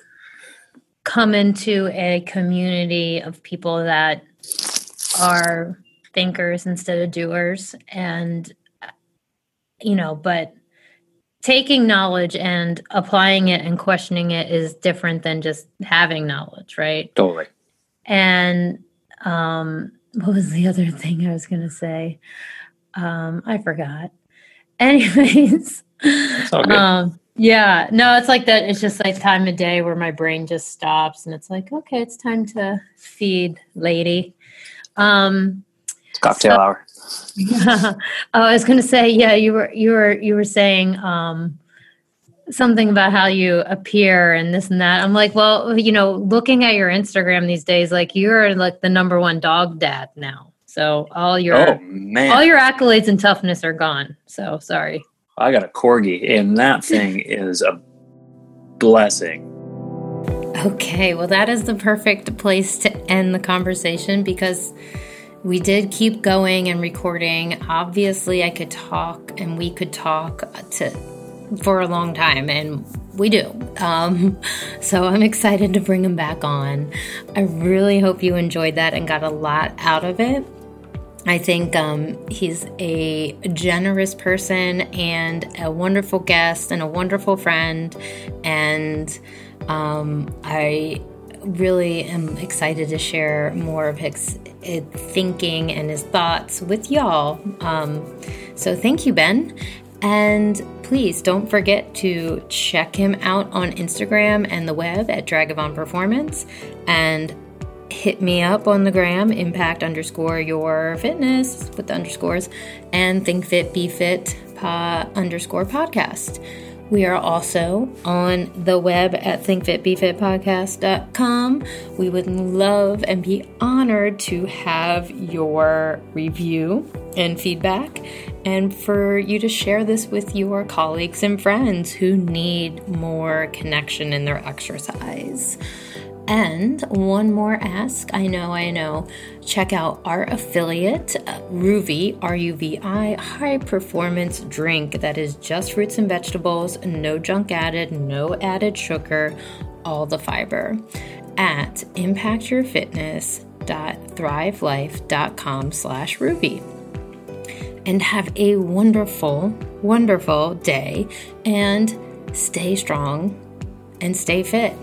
come into a community of people that are thinkers instead of doers and you know but taking knowledge and applying it and questioning it is different than just having knowledge right? Totally. And um what was the other thing i was going to say? Um i forgot. Anyways um yeah, no, it's like that. It's just like time of day where my brain just stops and it's like, okay, it's time to feed, lady. Um, it's cocktail so, hour. Yeah. Oh, I was going to say, yeah, you were you were you were saying um, something about how you appear and this and that. I'm like, well, you know, looking at your Instagram these days, like you're like the number one dog dad now. So all your oh, all your accolades and toughness are gone. So sorry. I got a corgi, and that thing is a blessing. Okay, well, that is the perfect place to end the conversation because we did keep going and recording. Obviously, I could talk and we could talk to for a long time, and we do. Um, so I'm excited to bring him back on. I really hope you enjoyed that and got a lot out of it. I think um, he's a generous person and a wonderful guest and a wonderful friend. And um, I really am excited to share more of his, his thinking and his thoughts with y'all. Um, so thank you, Ben. And please don't forget to check him out on Instagram and the web at Dragavon Performance. And hit me up on the gram, impact underscore your fitness with the underscores, and think fit be fit pa underscore podcast. We are also on the web at thinkfitbefitpodcast.com. We would love and be honored to have your review and feedback and for you to share this with your colleagues and friends who need more connection in their exercise. And one more ask. I know, I know. Check out our affiliate, Ruvi, R U V I, high performance drink that is just fruits and vegetables, no junk added, no added sugar, all the fiber. At impactyourfitness.thrivelife.com slash ruvi and have a wonderful wonderful day. And stay strong and stay fit